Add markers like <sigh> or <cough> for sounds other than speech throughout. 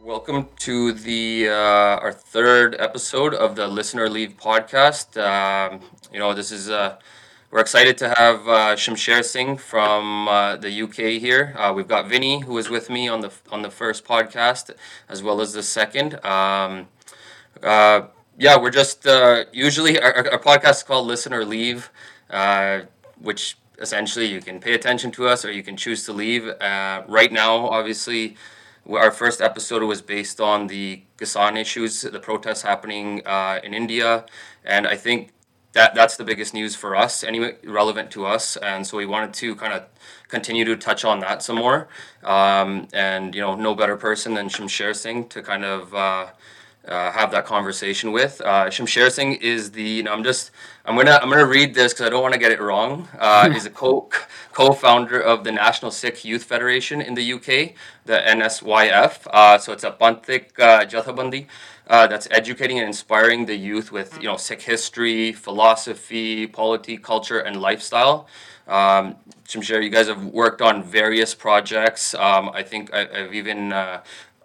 Welcome to the uh, our third episode of the Listen or Leave podcast. Um, you know, this is a we're excited to have uh, Singh from uh, the UK here. Uh, we've got Vinny who was with me on the on the first podcast as well as the second. Um, uh, yeah, we're just uh, usually our, our podcast is called "Listen or Leave, uh, which essentially you can pay attention to us or you can choose to leave. Uh, right now, obviously, our first episode was based on the Kisan issues, the protests happening in India, and I think that that's the biggest news for us, anyway, relevant to us, and so we wanted to kind of continue to touch on that some more. Um, and you know, no better person than Shamsher Singh to kind of. Uh, uh, have that conversation with. Uh, Shamsher Singh is the. You know, I'm just. I'm gonna. I'm gonna read this because I don't want to get it wrong. Uh, <laughs> he's a co co-founder of the National Sikh Youth Federation in the UK, the NSYF. Uh, so it's a Panthik uh, Jathabandi uh, that's educating and inspiring the youth with you know Sikh history, philosophy, polity, culture, and lifestyle. Um, Shamsher, you guys have worked on various projects. Um, I think I, I've even. Uh,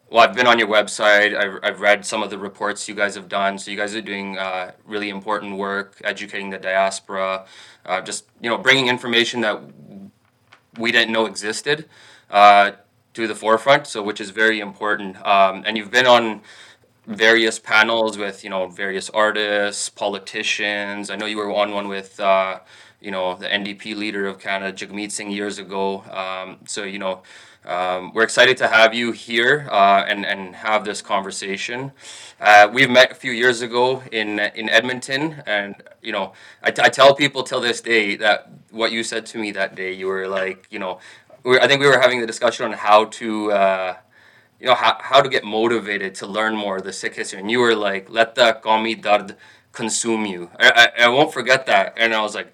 well, I've been on your website. I've, I've read some of the reports you guys have done. So you guys are doing uh, really important work, educating the diaspora, uh, just you know, bringing information that we didn't know existed uh, to the forefront. So which is very important. Um, and you've been on various panels with you know various artists, politicians. I know you were on one with uh, you know the NDP leader of Canada, Jagmeet Singh, years ago. Um, so you know. Um, we're excited to have you here uh, and and have this conversation. Uh, we've met a few years ago in in Edmonton, and you know I, I tell people till this day that what you said to me that day, you were like, you know, we, I think we were having the discussion on how to. Uh, you know how, how to get motivated to learn more of the Sikh history, and you were like, "Let the Qawmi Dard consume you." I, I, I won't forget that, and I was like,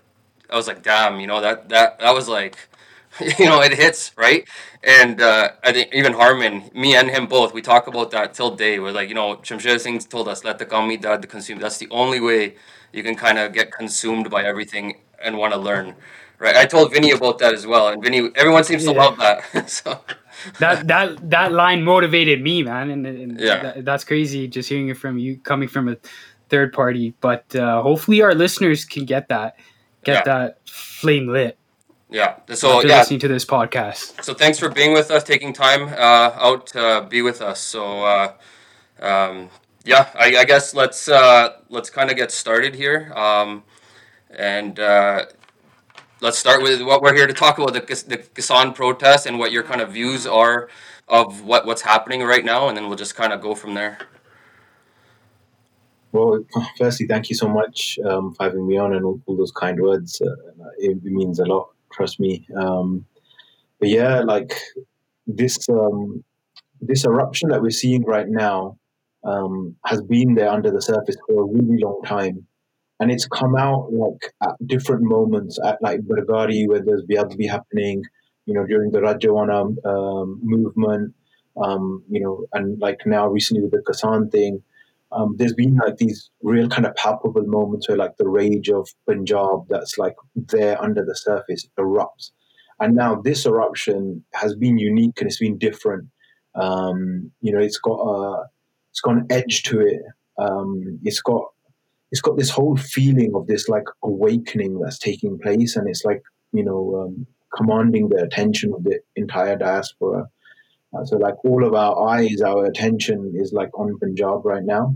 I was like, "Damn," you know that that that was like, <laughs> you know, it hits right. And uh, I think even Harmon, me and him both, we talk about that till day. We're like, you know, Shamsher Singh told us, "Let the Qawmi Dard consume." That's the only way you can kind of get consumed by everything and want to learn. Right? I told Vinny about that as well, and Vinny, everyone seems to Yeah. love that. <laughs> so. that that that line motivated me, man, and, and Yeah. that, that's crazy. Just hearing it from you, coming from a third party. But uh, hopefully, our listeners can get that, get Yeah. that flame lit Yeah. So after yeah. listening to this podcast. So thanks for being with us, taking time uh, out to be with us. So uh, um, yeah, I, I guess let's uh, let's kind of get started here, um, and uh, let's start with what we're here to talk about the the Kisan protest and what your kind of views are of what what's happening right now, and then we'll just kind of go from there. Well, firstly, thank you so much um, for having me on and all, all those kind words. Uh, it, it means a lot, trust me. Um, but yeah, like this um, this eruption that we're seeing right now um, has been there under the surface for a really long time, and it's come out like at different moments at like Bargari, where there's BLB happening, you know, during the Rajoana um, movement, um, you know, and like now recently with the Kisan thing um, there's been like these real kind of palpable moments where like the rage of Punjab that's like there under the surface erupts. And now this eruption has been unique and it's been different. Um, you know, it's got a, it's got an edge to it. Um, it's got it's got this whole feeling of this like awakening that's taking place, and it's like you know um, commanding the attention of the entire diaspora. Uh, so like all of our eyes, our attention is like on Punjab right now.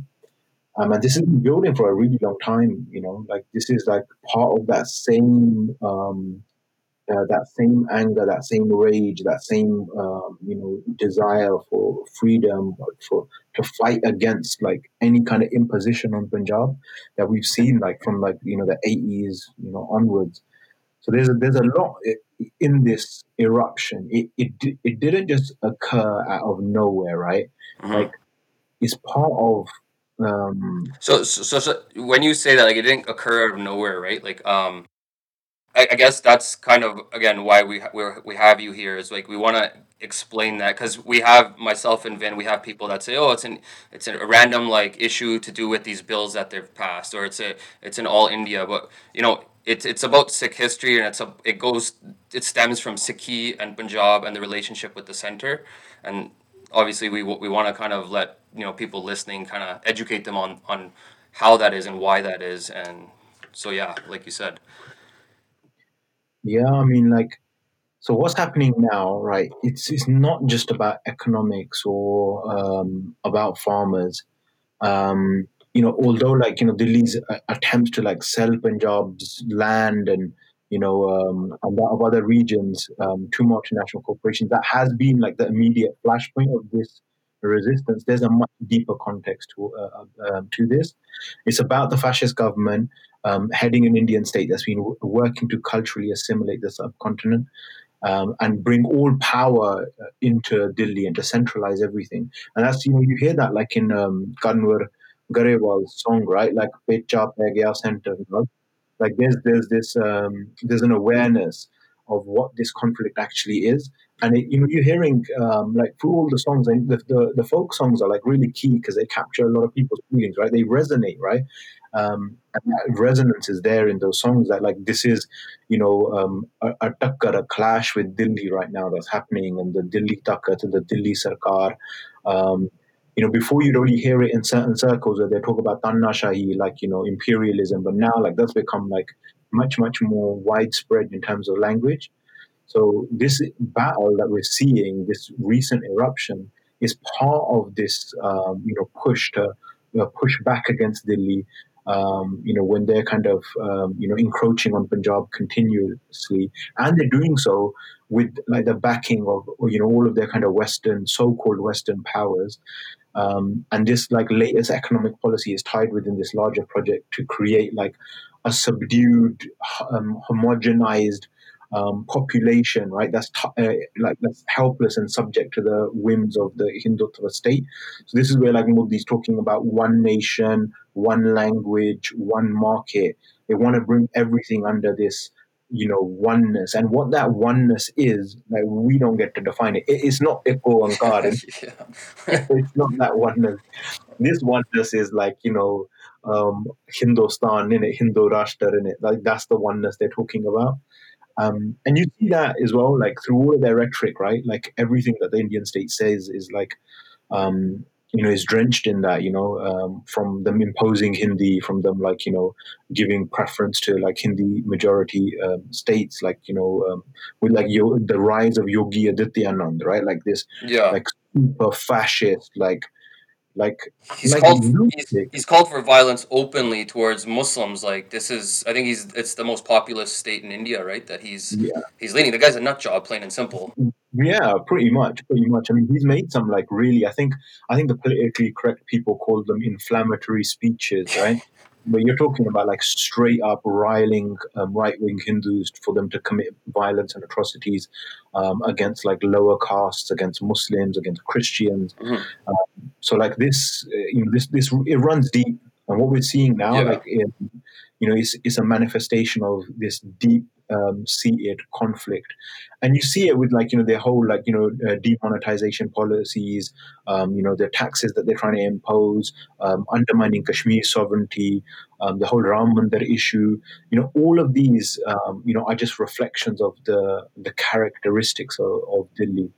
Um, and this has been building for a really long time, you know, like this is like part of that same, um, uh, that same anger, that same rage, that same, um, you know, desire for freedom, for to fight against like any kind of imposition on Punjab that we've seen like from like you know the 80s, you know, onwards. So there's a, there's a lot in this eruption. It, it it didn't just occur out of nowhere, right? Mhm. Like it's part of um, So, so, so, so when you say that, like, it didn't occur out of nowhere, right? Like, um, I, I guess that's kind of again why we we're, we have you here is like we want to explain that because we have myself and Vin, we have people that say, "Oh, it's an it's a random like issue to do with these bills that they've passed, or it's a it's an all India." But you know, it's it's about Sikh history, and it's a it goes it stems from Sikhi and Punjab and the relationship with the center, and obviously we we want to kind of let you know people listening kind of educate them on on how that is and why that is, and so yeah, like you said. Yeah, I mean, like, so what's happening now, right? It's it's not just about economics or um, about farmers. Um, you know, although like you know, Delhi's uh, attempts to like sell Punjab's land and you know um, a lot of other regions um, to multinational corporations, that has been like the immediate flashpoint of this resistance. There's a much deeper context to uh, uh um, to this. It's about the fascist government um, heading an Indian state that's been w- working to culturally assimilate the subcontinent um, and bring all power uh, into Delhi and to centralize everything. And that's, you know, you hear that like in um, Kanwar Grewal's song, right? Like, Pecha Pegya Center. Like, there's, there's this, um, there's an awareness of what this conflict actually is. And it, you know, you're hearing um, like through all the songs, and the, the, the folk songs are like really key because they capture a lot of people's feelings, right? They resonate, right? um, and that resonance is there in those songs that like this is you know um, a, a takkar, a clash with Delhi right now that's happening and the Delhi takkar to the Delhi Sarkar um, you know before you'd only hear it in certain circles where they talk about Tanashahi like you know imperialism but now like that's become like much much more widespread in terms of language so this battle that we're seeing this recent eruption is part of this um, you know push to uh, push back against Delhi um, you know, when they're kind of, um, you know, encroaching on Punjab continuously, and they're doing so with like the backing of, you know, all of their kind of Western, so-called Western powers. Um, and this like latest economic policy is tied within this larger project to create like a subdued, um, homogenized um, population, right? That's t- uh, like that's helpless and subject to the whims of the Hindutva state. So this is where like Modi's talking about one nation, one language, one market. They want to bring everything under this, you know, oneness. And what that oneness is, like we don't get to define it. it's not Echo and <laughs> God. <laughs> it's not that oneness. This oneness is like you know. Um, Hindustan in it, Hindu Rashtra in it, like that's the oneness they're talking about. Um, and you see that as well, like through all of their rhetoric, right? Like everything that the Indian state says is like, um, you know, is drenched in that, you know, um, from them imposing Hindi, from them like, you know, giving preference to like Hindi majority um, states, like, you know, um, with like yo- the rise of Yogi Adityanath, right? Like this, yeah. like super fascist, like like he's like called he's, he's, called for violence openly towards Muslims. Like this is, I think he's it's the most populous state in India, right? That he's yeah. he's leading. The guy's a nut job, plain and simple. Yeah, pretty much, pretty much. I mean, he's made some like really. I think I think the politically correct people call them inflammatory speeches, right? But you're talking about like straight up riling um, right wing Hindus for them to commit violence and atrocities um, against like lower castes, against Muslims, against Christians. Mm-hmm. Um, so like this, uh, you know, this this it runs deep, and what we're seeing now, yeah. like in, you know, is is a manifestation of this deep um, it conflict, and you see it with like you know their whole like you know uh, demonetization policies, um, you know the taxes that they're trying to impose, um, undermining Kashmir sovereignty, um, the whole Ram Mandir issue. You know all of these um, you know are just reflections of the the characteristics of, of Delhi.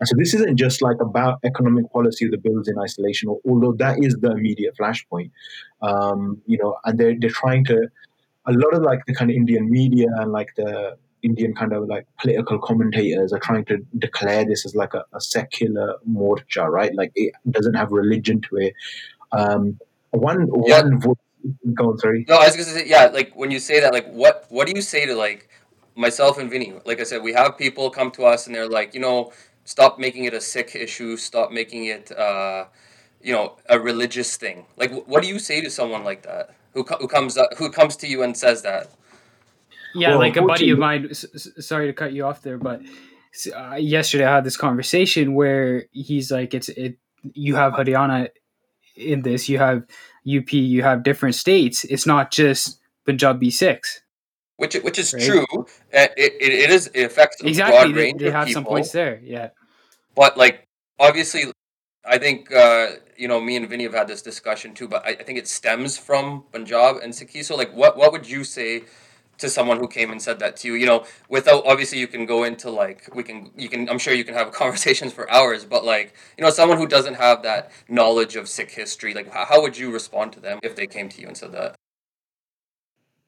And so this isn't just like about economic policy the bills in isolation, although that is the immediate flashpoint. Um, you know, and they're they're trying to a lot of like the kind of Indian media and like the Indian kind of like political commentators are trying to declare this as like a, a secular morcha, right? Like it doesn't have religion to it. Um, one yeah. one voice. Go on, sorry. No, I was gonna say yeah. Like when you say that, like what what do you say to like myself and Vinny? Like I said, we have people come to us and they're like, you know, stop making it a Sikh issue. Stop making it, uh, you know, a religious thing. Like, what do you say to someone like that? Who who comes up, who comes to you and says that. Yeah, well, like a buddy of mine. S- sorry to cut you off there, but uh, yesterday I had this conversation where he's like, "It's it. You have Haryana in this. You have UP. You have different states. It's not just Punjabi Sikhs." Which which is right? true. It, it, it is it affects exactly. They, they have some points there. Yeah. but like obviously I think uh, you know me and Vinny have had this discussion too, but I, I think it stems from Punjab and Sikhi. So like, what what would you say to someone who came and said that to you? You know, without obviously you can go into like we can you can I'm sure you can have <laughs> conversations for hours, but like you know someone who doesn't have that knowledge of Sikh history, like how, would you respond to them if they came to you and said that?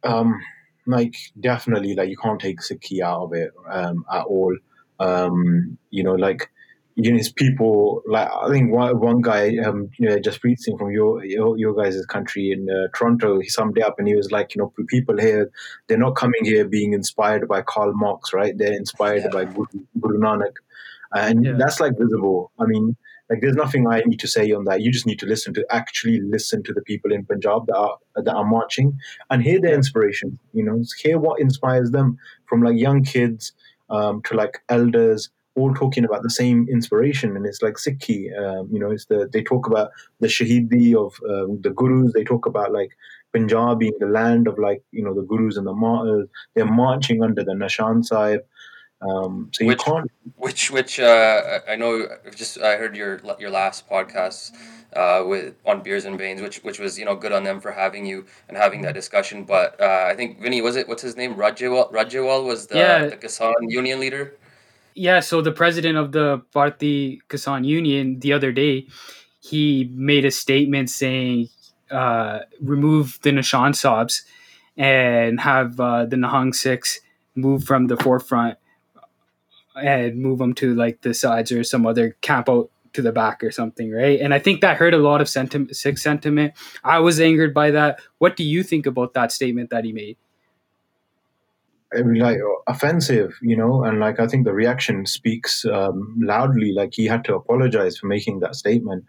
Um, like definitely, like you can't take Sikhi out of it um, at all. Um, you know, like you know, it's people like I think one, one guy, um, you know, just Singh from your your, your guys' country in uh, Toronto, he summed it up and he was like, you know, people here, they're not coming here being inspired by Karl Marx, right? They're inspired yeah. by Guru, Guru Nanak, and yeah. that's like visible. I mean, like there's nothing I need to say on that. You just need to listen to actually listen to the people in Punjab that are that are marching and hear their inspiration. You know, hear what inspires them from like young kids um, to like elders all talking about the same inspiration, and it's like Sikhi. Um, you know, it's the they talk about the Shahidi of um, the gurus. They talk about like Punjab being the land of like you know the gurus and the martyrs. They're marching under the Nishan Sahib. Um, so which, you can't. Which which uh, I know. Just I heard your your last podcast uh, with on beers and veins, which which was you know good on them for having you and having that discussion. But uh, I think Vinny was it? What's his name? Rajewal Rajewal was the yeah. the Kisan Union leader. Yeah, so the president of the Bharati Kisan Union the other day, he made a statement saying, uh, remove the Nishan Sahibs and have uh, the Nihang Sikhs move from the forefront and move them to like the sides or some other camp out to the back or something, right? And I think that hurt a lot of sentiment, Sikh sentiment. I was angered by that. What do you think about that statement that he made? Like offensive, you know, and like I think the reaction speaks um, loudly. Like he had to apologize for making that statement.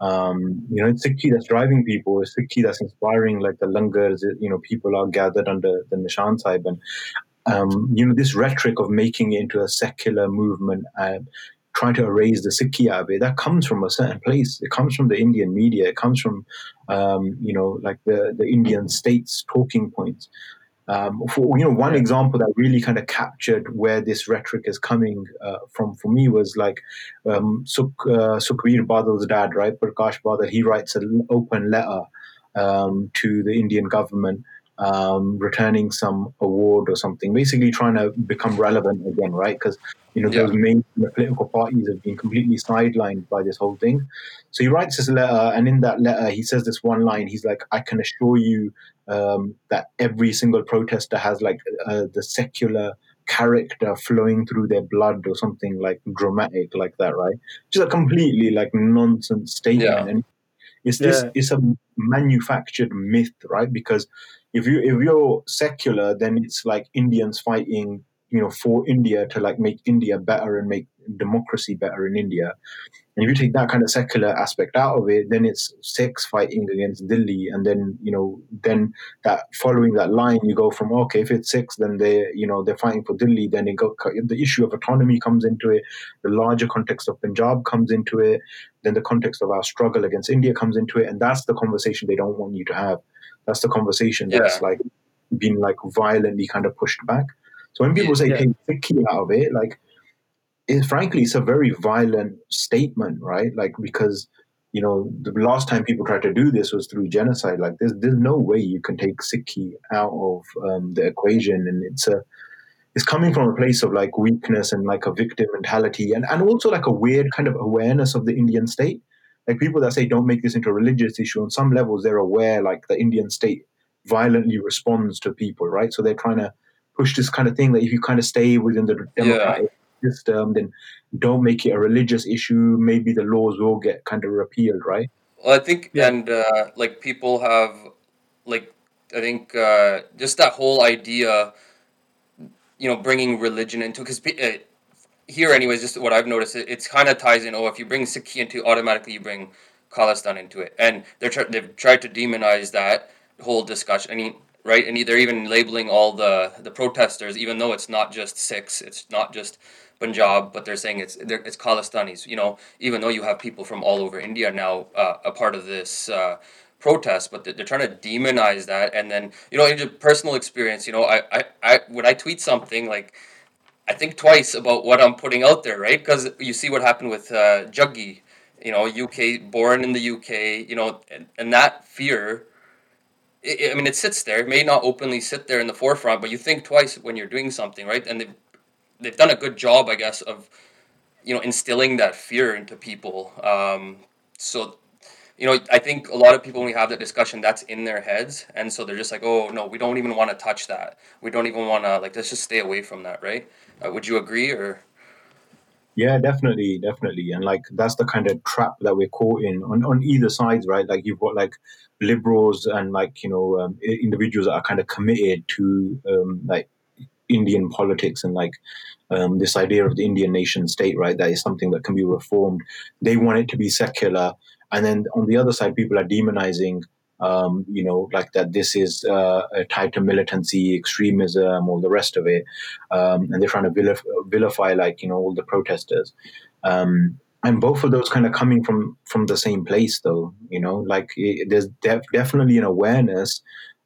Um, you know, it's Sikhi that's driving people. It's Sikhi that's inspiring, like the langars. You know, people are gathered under the Nishan Sahib, and um, you know, this rhetoric of making it into a secular movement and trying to erase the Sikhi of that comes from a certain place. It comes from the Indian media. It comes from, um, you know, like the the Indian states talking points. Um, for you know, one example that really kind of captured where this rhetoric is coming uh, from for me was like um, Suk, uh, Sukhbir Badal's dad, right, Prakash Badal. He writes an open letter um, to the Indian government um, returning some award or something, basically trying to become relevant again, right? Because you know yeah. those main political parties have been completely sidelined by this whole thing. So he writes this letter, and in that letter, he says this one line. He's like, "I can assure you um, that every single protester has like uh, the secular." character flowing through their blood or something like dramatic like that right just a completely like nonsense statement yeah. and it's this yeah. it's a manufactured myth right because if you if you're secular, then it's like Indians fighting, you know, for India to like make India better and make democracy better in India. And if you take that kind of secular aspect out of it, then it's Sikhs fighting against Delhi, and then you know, then that following that line, you go from okay, if it's Sikhs, then they, you know, they're fighting for Delhi. Then it the issue of autonomy comes into it, the larger context of Punjab comes into it, then the context of our struggle against India comes into it, and that's the conversation they don't want you to have. That's the conversation yeah. that's like been like violently kind of pushed back. So when people say yeah. take the key out of it, like it, frankly, it's a very violent statement, right? Like because you know the last time people tried to do this was through genocide. Like there's there's no way you can take Sikhi out of um, the equation, and it's a it's coming from a place of like weakness and like a victim mentality, and and also like a weird kind of awareness of the Indian state like people that say don't make this into a religious issue on some levels they're aware like the indian state violently responds to people right so they're trying to push this kind of thing that if you kind of stay within the democratic yeah. system then don't make it a religious issue maybe the laws will get kind of repealed right well i think yeah. and uh, like people have like i think uh, just that whole idea you know bringing religion into because uh, here, anyways, just what I've noticed, it, it's kind of ties in. Oh, if you bring Sikhi into, automatically you bring Khalistan into it, and they're they've tried to demonize that whole discussion. I mean, right? And they're even labeling all the the protesters, even though it's not just Sikhs, it's not just Punjab, but they're saying it's it's Khalistanis. You know, even though you have people from all over India now uh, a part of this. Uh, protest but they're trying to demonize that and then you know in personal experience you know I, I, I when i tweet something like I think twice about what I'm putting out there, right? Because you see what happened with uh, Jaggi, you know, UK, born in the UK, you know, and, and that fear. I mean, it sits there. It may not openly sit there in the forefront, but you think twice when you're doing something, right? And they've they've done a good job, I guess, of you know instilling that fear into people. Um, so you know, I think a lot of people when we have that discussion, that's in their heads, and so they're just like, "Oh no, we don't even want to touch that. We don't even want to like let's just stay away from that." Right? Uh, would you agree or? Yeah, definitely, definitely, and like that's the kind of trap that we're caught in on, on either sides, right? Like you've got like liberals and like you know um, individuals that are kind of committed to um, like Indian politics and like um, this idea of the Indian nation state, right? That is something that can be reformed. They want it to be secular, and then on the other side, people are demonizing um, you know, like that this is uh, tied to militancy, extremism, all the rest of it. Um, and they're trying to vilif- vilify, like, you know, all the protesters. Um, and both of those kind of coming from from the same place, though, you know, like it, there's def- definitely an awareness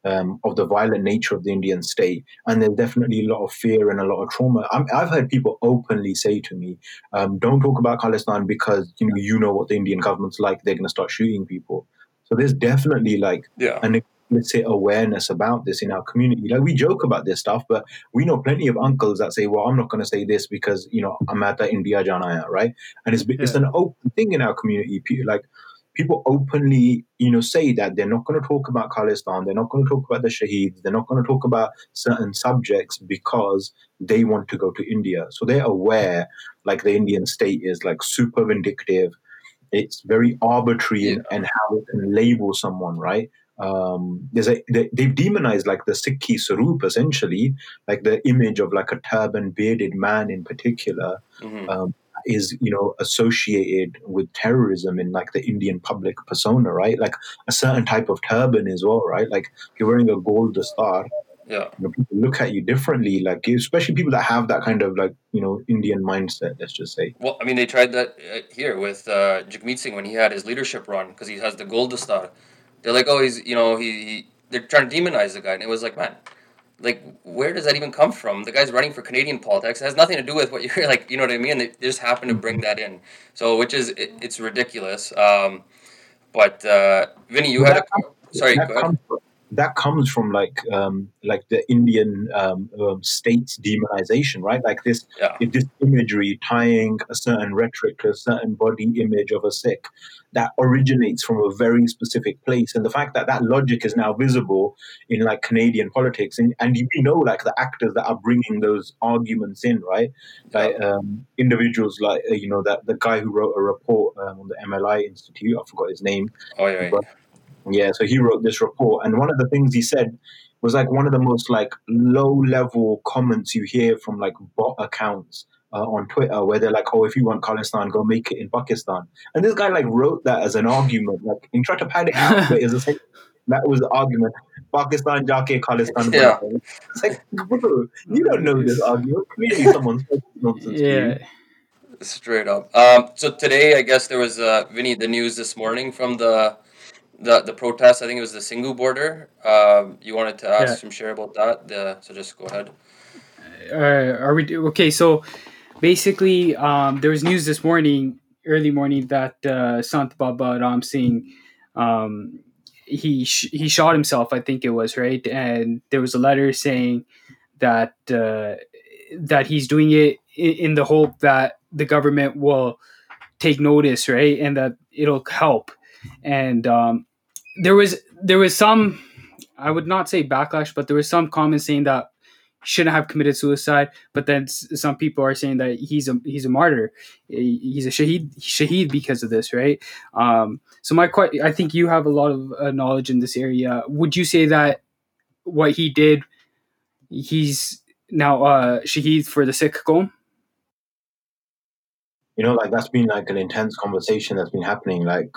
um, of the violent nature of the Indian state, and there's definitely a lot of fear and a lot of trauma. i have heard people openly say to me, um, "Don't talk about Khalistan because you know you know what the Indian government's like. They're going to start shooting people." So there's definitely like yeah. an say awareness about this in our community. Like we joke about this stuff, but we know plenty of uncles that say, "Well, I'm not going to say this because you know I'm at the India Janaya, right?" And it's yeah. it's an open thing in our community. Like people openly, you know, say that they're not going to talk about Khalistan, they're not going to talk about the Shaheeds, they're not going to talk about certain subjects because they want to go to India. So they're aware, like the Indian state is like super vindictive it's very arbitrary yeah. in, in, how it can label someone, right? Um, there's a they, they've demonized like the Sikhi Sarup essentially, like the image of like a turban bearded man in particular. Mm-hmm. Um, is you know associated with terrorism in like the Indian public persona, right? Like a certain type of turban as well, right? Like you're wearing a gold star, yeah. You know, people look at you differently like especially people that have that kind of like you know indian mindset let's just say. Well i mean they tried that uh, here with uh, Jagmeet Singh when he had his leadership run because he has the gold star. They're like oh he's you know he, he they're trying to demonize the guy and it was like man like where does that even come from? The guy's running for canadian politics. It has nothing to do with what you're <laughs> like you know what i mean? They just happen to bring mm-hmm. that in. So which is it, it's ridiculous. Um, but uh, vinny you had a sorry go ahead that comes from like um, like the Indian um, um, state's demonization, right? Like this yeah. this imagery tying a certain rhetoric to a certain body image of a Sikh that originates from a very specific place, and the fact that that logic is now visible in like Canadian politics, and and you know like the actors that are bringing those arguments in, right? Like. Um, individuals like uh, you know that the guy who wrote a report um, on the MLI Institute, I forgot his name. Oh yeah. But, yeah, so he wrote this report, and one of the things he said was like one of the most like low level comments you hear from like bot accounts uh, on Twitter, where they're like, "Oh, if you want Khalistan, go make it in Pakistan." And this guy like wrote that as an argument, like and tried to pad it out, but it was like, <laughs> that was the argument. Pakistan jake Khalistan. Yeah. It's like, bro, you don't know this argument. Clearly, someone's nonsense. Yeah. Straight up. Um, so today, I guess there was uh, Vinny the news this morning from the the the protest. I think it was the Singhu border. Um, you wanted to ask yeah. share about that. The, so just go ahead. Uh, are we okay? So basically, um, there was news this morning, early morning, that uh, Sant Baba Ram Singh, um, he sh- he shot himself. I think it was right, and there was a letter saying that uh, that he's doing it in, in the hope that the government will take notice, right, and that it'll help and um, there was there was some I would not say backlash, but there was some comments saying that he shouldn't have committed suicide. But then some people are saying that he's a he's a martyr, he's a shaheed shaheed because of this, right? Um, so my I think you have a lot of uh, knowledge in this area. Would you say that what he did, he's now uh, shaheed for the Sikh Qawm? You know, like that's been like an intense conversation that's been happening like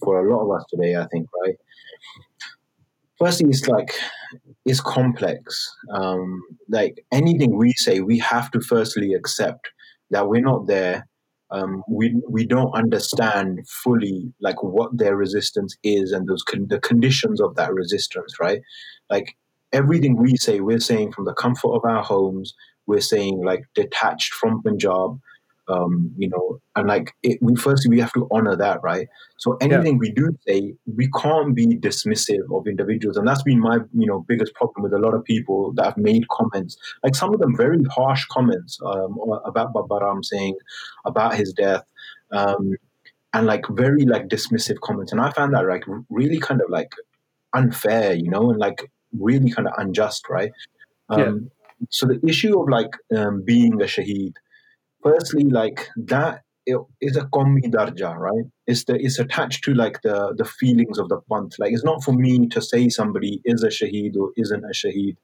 for a lot of us today, I think, right? Firstly, it's like it's complex. Um, like anything we say, we have to firstly accept that we're not there. Um, we we don't understand fully like what their resistance is and those con- the conditions of that resistance, right? Like everything we say, we're saying from the comfort of our homes, we're saying like detached from Punjab, um, you know, and like it, we firstly we have to honor that, right? So anything yeah. we do say, we can't be dismissive of individuals, and that's been my you know biggest problem with a lot of people that have made comments, like some of them very harsh comments um, about Baba Ram Singh about his death. Um, and like very like dismissive comments and i found that like really kind of like unfair you know and like really kind of unjust right um, yeah. so the issue of like um, being a shaheed firstly, like that is a qawmi darja, right? It's the it's attached to like the the feelings of the panth. Like it's not for me to say somebody is a shaheed or isn't a shaheed.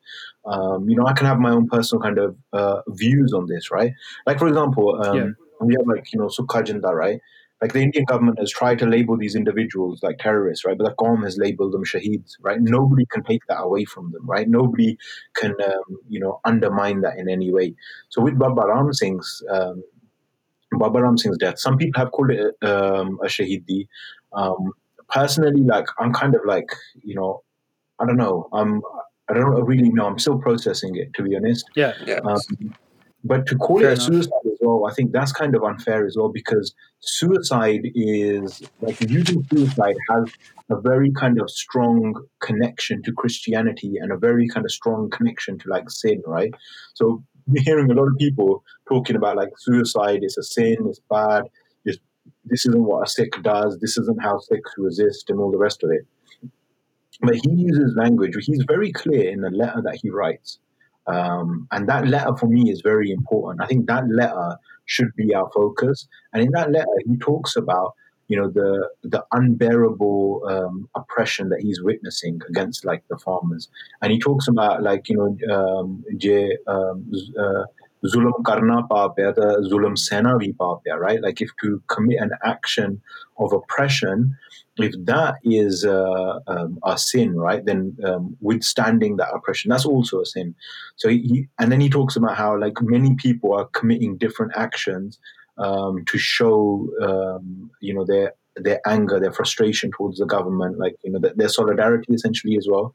Um, you know, I can have my own personal kind of uh, views on this, right? Like for example, um, yeah. we have like you know Sukha Jinda, right? Like the Indian government has tried to label these individuals like terrorists, right? But the Qawm has labeled them shaheeds, right? Nobody can take that away from them, right? Nobody can, um, you know, undermine that in any way. So with Baba Ram Singh's, um, Baba Ram Singh's death, some people have called it um, a shahidi. Um, personally, like I'm kind of like, you know, I don't know. I'm, I don't really know. I'm still processing it, to be honest. Yeah, yeah. Um, but to call Fair it a suicide as well, I think that's kind of unfair as well because suicide is like using suicide has a very kind of strong connection to Christianity and a very kind of strong connection to like sin, right? So we're hearing a lot of people talking about like suicide is a sin, it's bad, just this isn't what a Sikh does, this isn't how Sikhs resist, and all the rest of it. But he uses language, he's very clear in the letter that he writes um, and that letter for me is very important. I think that letter should be our focus. And in that letter, he talks about you know the the unbearable um, oppression that he's witnessing against like the farmers, and he talks about like you know um, um, uh, zulm karna papya, the zulm sena vi papya, right? Like if to commit an action of oppression, if that is uh, um, a sin, right, then um, withstanding that oppression, that's also a sin. So he, and then he talks about how like many people are committing different actions um, to show, um, you know, their their anger, their frustration towards the government, like you know their solidarity essentially as well.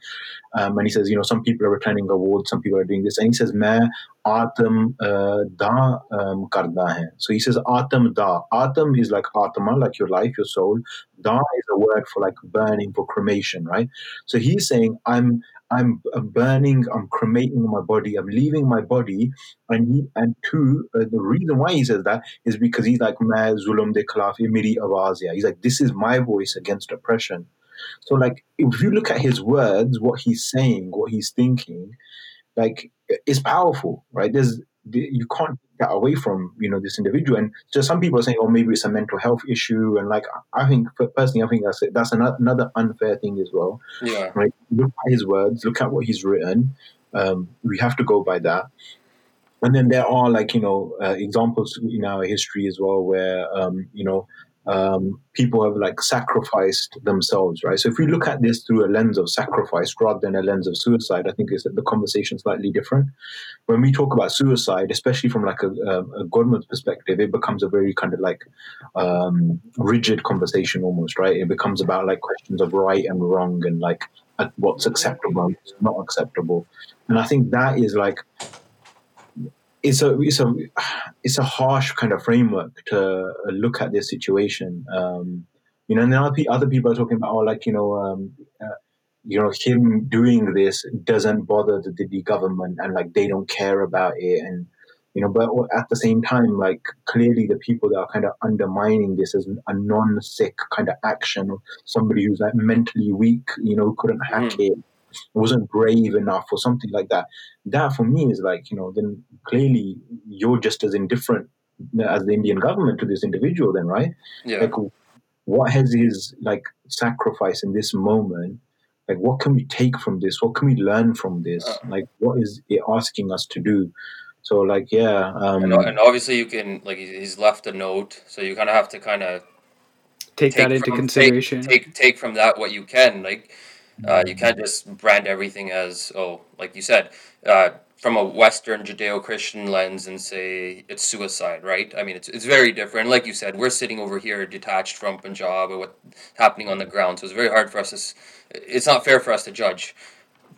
Um, and he says, you know, some people are returning awards, some people are doing this, and he says, "मैं atam uh, da um, karda hai." So he says, "atam da." Atam is like atma, like your life, your soul. Da is a word for like burning, for cremation, right? So he's saying, "I'm I'm, I'm, burning, I'm cremating my body, I'm leaving my body. And he, and two, uh, the reason why he says that is because he's like, zulm de meri awaz He's like, this is my voice against oppression. So like, if you look at his words, what he's saying, what he's thinking, like, it's powerful, right? There's, you can't that away from you know this individual. And so some people are saying, oh, maybe it's a mental health issue, and like I think personally, I think that's that's another unfair thing as well. Yeah. Right. Look at his words. Look at what he's written. Um, we have to go by that. And then there are like you know uh, examples in our history as well where um, you know um, people have like sacrificed themselves, right? So if we look at this through a lens of sacrifice rather than a lens of suicide, I think is the conversation slightly different. When we talk about suicide, especially from like a, a government perspective, it becomes a very kind of like um, rigid conversation almost, right? It becomes about like questions of right and wrong and like what's acceptable, what's not acceptable, and I think that is like it's a it's a it's a harsh kind of framework to look at this situation. Um, you know, and other, other people are talking about, oh, like you know, um, uh, you know, him doing this doesn't bother the, the government, and like they don't care about it, and you know, but at the same time, like clearly the people that are kind of undermining this as a non-Sikh kind of action, somebody who's like mentally weak, you know, couldn't hack mm. it wasn't brave enough or something like that. That for me is like, you know, then clearly you're just as indifferent as the Indian government to this individual, then, right? Yeah. Like, what has his like sacrifice in this moment? Like, what can we take from this? What can we learn from this? Uh, like, what is it asking us to do? So, like, yeah. Um, and, and obviously, you can like he's left a note, so you kind of have to kind of take, take, that into consideration. Take, take take from that what you can. Like, uh, you can't just brand everything as oh, like you said, uh, from a Western Judeo-Christian lens and say it's suicide, right? I mean, it's it's very different. Like you said, we're sitting over here detached from Punjab or what's happening on the ground, so it's very hard for us to. It's not fair for us to judge.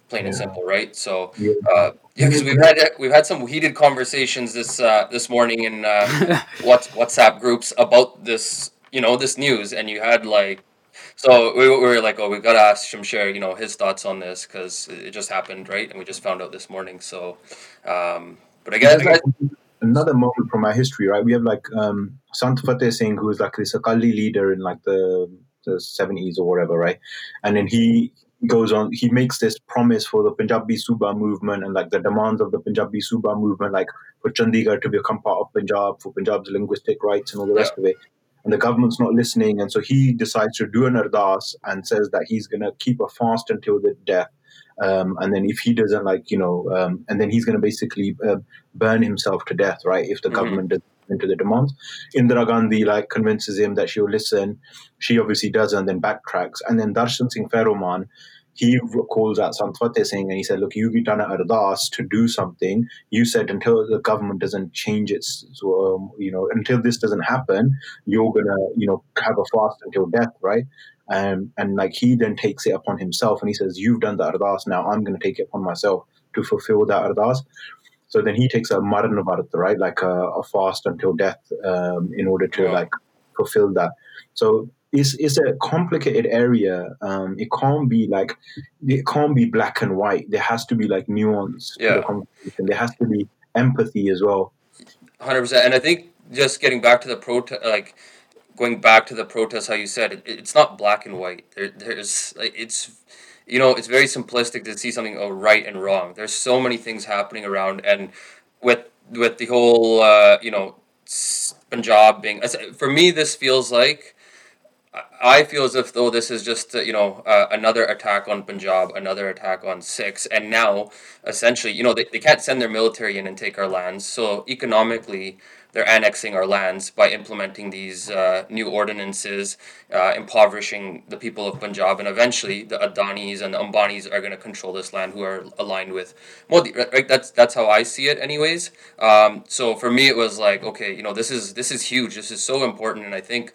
plain and simple, right? So Yeah. uh, yeah, because we've had we've had some heated conversations this uh, this morning in uh, <laughs> what WhatsApp groups about this you know this news, and you had like so we, we were like, oh, we've gotta ask Shamsher, you know, his thoughts on this because it just happened, right? And we just found out this morning. So, um, but I guess I, another moment from our history, right? We have like um, Sant Fateh Singh, who is like this Akali leader in like the the seventies or whatever, right? And then he goes on. He makes this promise for the Punjabi Suba movement and like the demands of the Punjabi Suba movement, like for Chandigarh to become part of Punjab, for Punjab's linguistic rights and all the rest of it. And the government's not listening, and so he decides to do an ardas and says that he's gonna keep a fast until the death. Um, and then if he doesn't like, you know, um, and then he's gonna basically uh, burn himself to death, right? If the Mhm. government doesn't into the demands. Indira Gandhi like convinces him that she'll listen. She obviously doesn't, then backtracks. And then Darshan Singh Pheruman, he calls out Sant Fateh Singh and he said, Look, you've done an ardas to do something. You said until the government doesn't change its, um, you know, until this doesn't happen, you're gonna, you know, have a fast until death, right? Um, and like he then takes it upon himself and he says, You've done the ardas, now I'm gonna take it upon myself to fulfill that ardas. So then he takes a maran varta, right, like a, a fast until death, um, in order to Yeah. like fulfill that. So it's it's a complicated area. Um, it can't be like it can't be black and white. There has to be like nuance Yeah. the conversation. There has to be empathy as well. hundred percent. And I think just getting back to the protest, like going back to the protest, how you said it, it's not black and white. There, there's like it's, you know, it's very simplistic to see something oh right and wrong. There's so many things happening around, and with with the whole, uh, you know, Punjab being for me, this feels like. I- feel as if though this is just uh, you know uh, another attack on Punjab, another attack on Sikhs, and now essentially you know they, they can't send their military in and take our lands. So economically, they're annexing our lands by implementing these uh, new ordinances, uh, impoverishing the people of Punjab, and eventually the Adanis and the Ambanis are going to control this land, who are aligned with Modi. Right? That's that's how I see it, anyways. Um, so for me, it was like, okay, you know, this is this is huge. This is so important, and I think.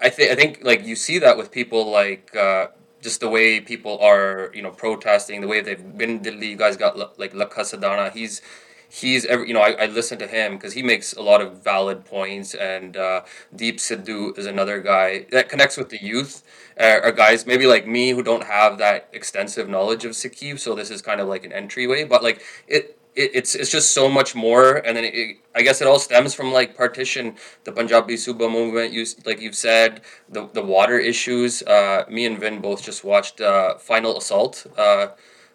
I think I think like you see that with people like uh, just the way people are you know protesting the way they've been Delhi. You guys got La- like Lakha Sidhana. He's he's every you know I, I listen to him because he makes a lot of valid points and uh, Deep Sidhu is another guy that connects with the youth uh, or guys maybe like me who don't have that extensive knowledge of Sikhi so this is kind of like an entryway but like it it, it's it's just so much more and then it, I guess it all stems from like partition the Punjabi Suba movement You like you've said the the water issues. Uh, me and Vin both just watched uh, Final Assault uh,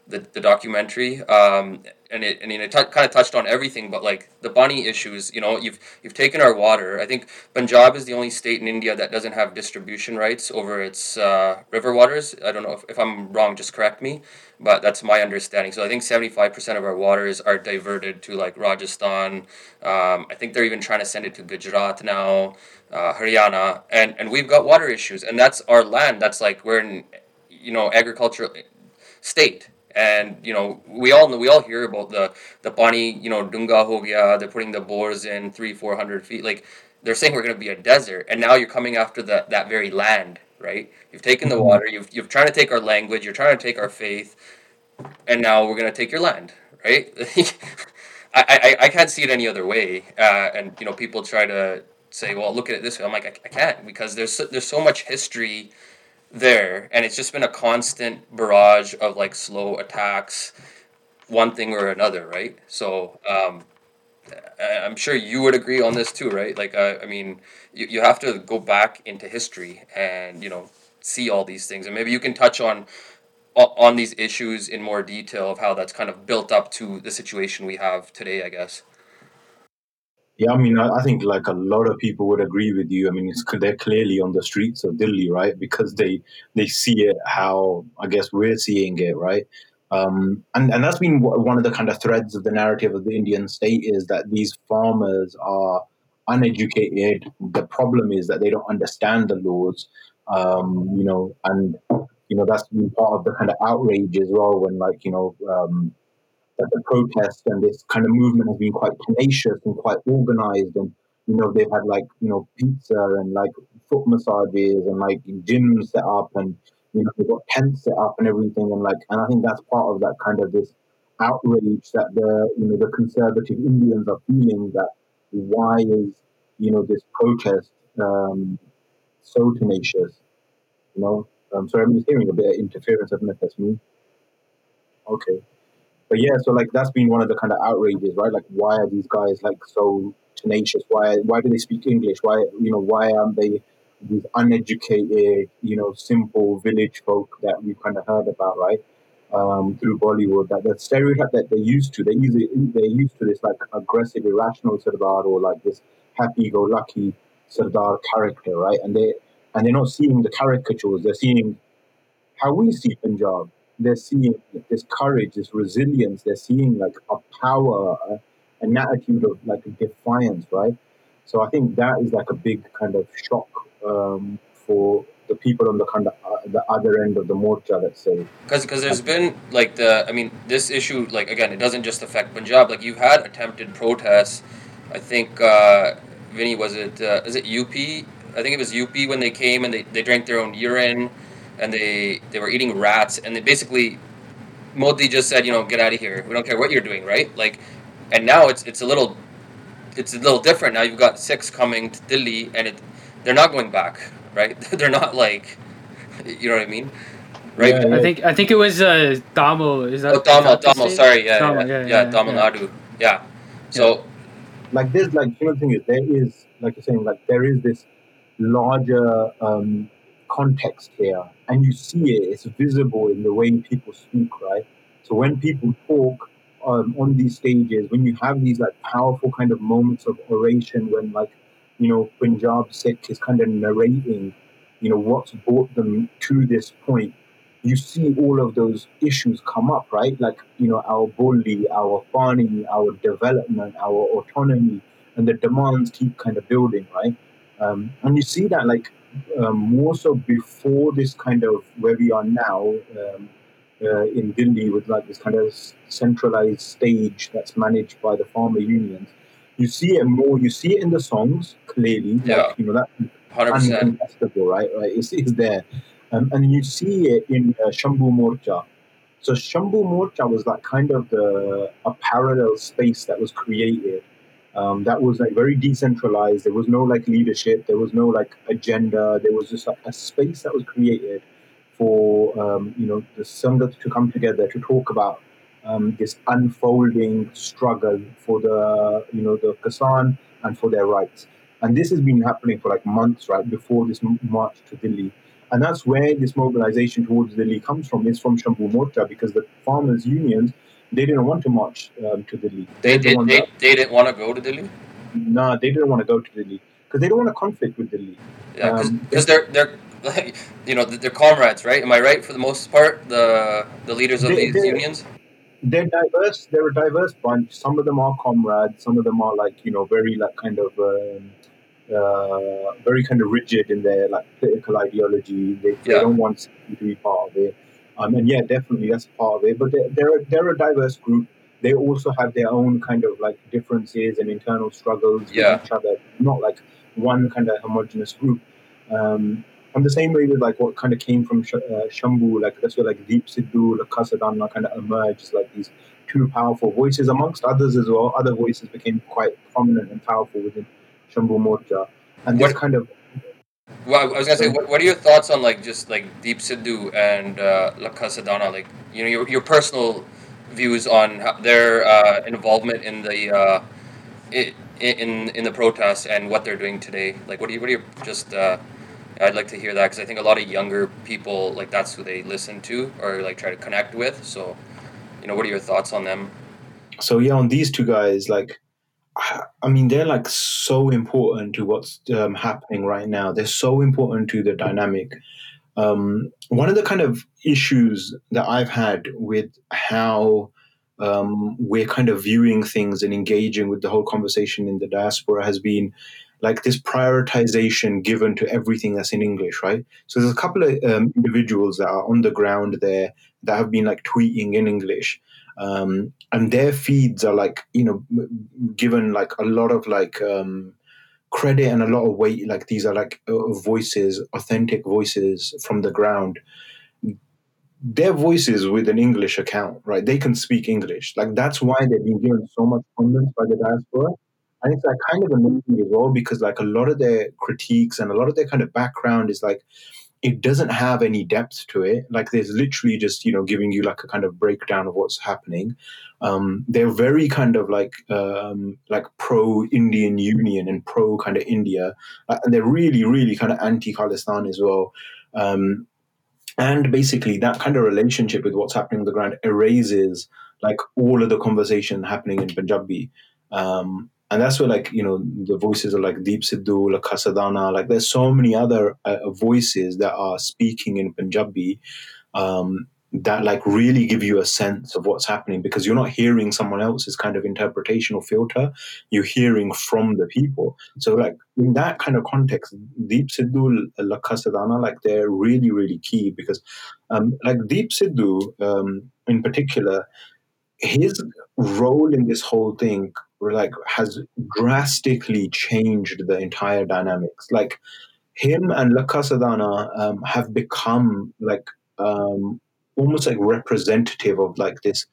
the, the documentary um, and it and it t- kind of touched on everything but like the pani issues you know you've you've taken our water. I think Punjab is the only state in India that doesn't have distribution rights over its uh, river waters. I don't know if, if I'm wrong just correct me but that's my understanding. So I think 75% of our waters are diverted to like Rajasthan. Um, I think they're even trying to send it to Gujarat now uh, Haryana and and we've got water issues and that's our land. That's like we're in you know agricultural state and you know we all we all hear about the the Pani you know Dunga ho gaya they're putting the bores in three four hundred feet like they're saying we're going to be a desert and now you're coming after that that very land right? You've taken the water you've you've trying to take our language you're trying to take our faith and now we're going to take your land right? <laughs> I, I I can't see it any other way uh, and you know people try to say well look at it this way. I'm like I, I can't because there's so, there's so much history there and it's just been a constant barrage of like slow attacks one thing or another right? So um i'm sure you would agree on this too right? Like uh, i mean you, you have to go back into history and you know see all these things and maybe you can touch on on these issues in more detail of how that's kind of built up to the situation we have today i guess Yeah, I mean, I, I think like a lot of people would agree with you. I mean, it's, they're clearly on the streets of Delhi, right? Because they they see it how I guess we're seeing it, right? Um, and and that's been one of the kind of threads of the narrative of the Indian state is that these farmers are uneducated. The problem is that they don't understand the laws, um, you know, and you know that's been part of the kind of outrage as well when like you know. Um, that the protest and this kind of movement has been quite tenacious and quite organized and you know they've had like you know pizza and like foot massages and like gyms set up and you know, they've got tents set up and everything, and like, and I think that's part of that kind of this outrage that the you know the conservative Indians are feeling that why is you know this protest um, so tenacious, you know. Um, sorry, I'm just hearing a bit of interference. I don't know if that's me. Okay, but yeah, so like that's been one of the kind of outrages, right? Like, why are these guys like so tenacious? Why why do they speak English? Why you know why aren't they these uneducated, you know, simple village folk that we've kind of heard about, right? Um, through Bollywood, that the stereotype that they're used to, they're used, they're used to this like aggressive, irrational Sardar or like this happy-go-lucky Sardar character, right? And they and they're not seeing the caricatures; they're seeing how we see Punjab. They're seeing this courage, this resilience. They're seeing like a power, an attitude of like defiance, right? So I think that is like a big kind of shock um, for the people on the kind of uh, the other end of the morcha, let's say. Because because there's been like the I mean this issue like again it doesn't just affect Punjab like you had attempted protests. I think uh, Vinny was it uh, is it UP? I think it was UP when they came and they, they drank their own urine and they they were eating rats and they basically Modi just said you know get out of here we don't care what you're doing right like and now it's it's a little it's a little different now you've got Sikhs coming to Delhi and it they're not going back, right? <laughs> they're not like, you know what I mean, right? Yeah, I think I think it was uh, Tamil. Is that? Oh, Tamil, Tamil. Sorry, yeah, Tamil, yeah, yeah, yeah, yeah, Tamil Nadu. Yeah. So, like this, like you the thing is, there is, like you're saying, like there is this larger um, context here, and you see it. It's visible in the way people speak, right? So when people talk um, on these stages, when you have these like powerful kind of moments of oration, when like you know, Punjab Sikh is kind of narrating, you know, what's brought them to this point, you see all of those issues come up, right? Like, you know, our bully, our pani, our development, our autonomy, and the demands keep kind of building, right? Um, and you see that, like, um, more so before this kind of where we are now um, uh, in Delhi with like this kind of centralized stage that's managed by the farmer unions you see it more. You see it in the songs clearly. Yeah. Like, you know that uncontestable, right? Right. It's, it's there, um, and you see it in uh, Shambhu Morcha. So Shambhu Morcha was that kind of the a parallel space that was created. Um, that was like very decentralized. There was no like leadership. There was no like agenda. There was just like a space that was created for um, you know the Sangat to come together to talk about um, this unfolding struggle for the you know the Kisan and for their rights. And this has been happening for like months, right, before this march to Delhi. And that's where this mobilization towards Delhi comes from. It's from Shambhu Morcha because the farmers' unions they didn't want to march um, to Delhi. They, they, they, they, they didn't want to go to Delhi. No, nah, they didn't want to go to Delhi because they don't want a conflict with Delhi. Yeah, because um, they're they're like, you know they're comrades, right? Am I right for the most part? The the leaders of they, these unions they're diverse. They're a diverse bunch. Some of them are comrades. Some of them are like you know very like kind of um, uh, very kind of rigid in their like political ideology. They, they don't want to be part of it. Um, and yeah, definitely that's part of it. But they're they're a, they're a diverse group. They also have their own kind of like differences and internal struggles yeah. with each other. Not like one kind of homogenous group. Um, and the same way with like what kind of came from Sh- uh, Shambhu, like that's where like Deep Sidhu, Lakha Sidhana kind of emerged like these two powerful voices amongst others as well. Other voices became quite prominent and powerful within Shambhu Morcha. And this what, kind of. Well, I was gonna say, what, what are your thoughts on like just like Deep Sidhu and uh, Lakha Sidhana? Like, you know, your, your personal views on their uh, involvement in the uh, in in the protests and what they're doing today. Like, what do you what are your just uh, I'd like to hear that because I think a lot of younger people like that's who they listen to or like try to connect with. So, you know, what are your thoughts on them? So yeah, on these two guys, like, I mean, they're like so important to what's um, happening right now. They're so important to the dynamic. Um, one of the kind of issues that I've had with how um, we're kind of viewing things and engaging with the whole conversation in the diaspora has been like this prioritization given to everything that's in English, right? So there's a couple of um, individuals that are on the ground there that have been like tweeting in English, um, and their feeds are like you know given like a lot of like um, credit and a lot of weight. Like these are like uh, voices, authentic voices from the ground. their voices with an English account, right? They can speak English. Like that's why they've been given so much prominence by the diaspora. And it's like kind of amazing as well because like a lot of their critiques and a lot of their kind of background is like it doesn't have any depth to it. Like there's literally just you know giving you like a kind of breakdown of what's happening. Um, they're very kind of like um, like pro Indian Union and pro kind of India, uh, and they're really really kind of anti Khalistan as well. Um, and basically that kind of relationship with what's happening on the ground erases like all of the conversation happening in Punjabi. Um, and that's where like you know the voices of like Deep Sidhu, like Kasadana, like there's so many other uh, voices that are speaking in Punjabi um, that like really give you a sense of what's happening because you're not hearing someone else's kind of interpretation or filter. You're hearing from the people. So like in that kind of context deep sidhu lakha like they're really really key because um, like deep sidhu um, in particular his role in this whole thing like has drastically changed the entire dynamics like him and Sidhana um, have become like um, almost like representative of like this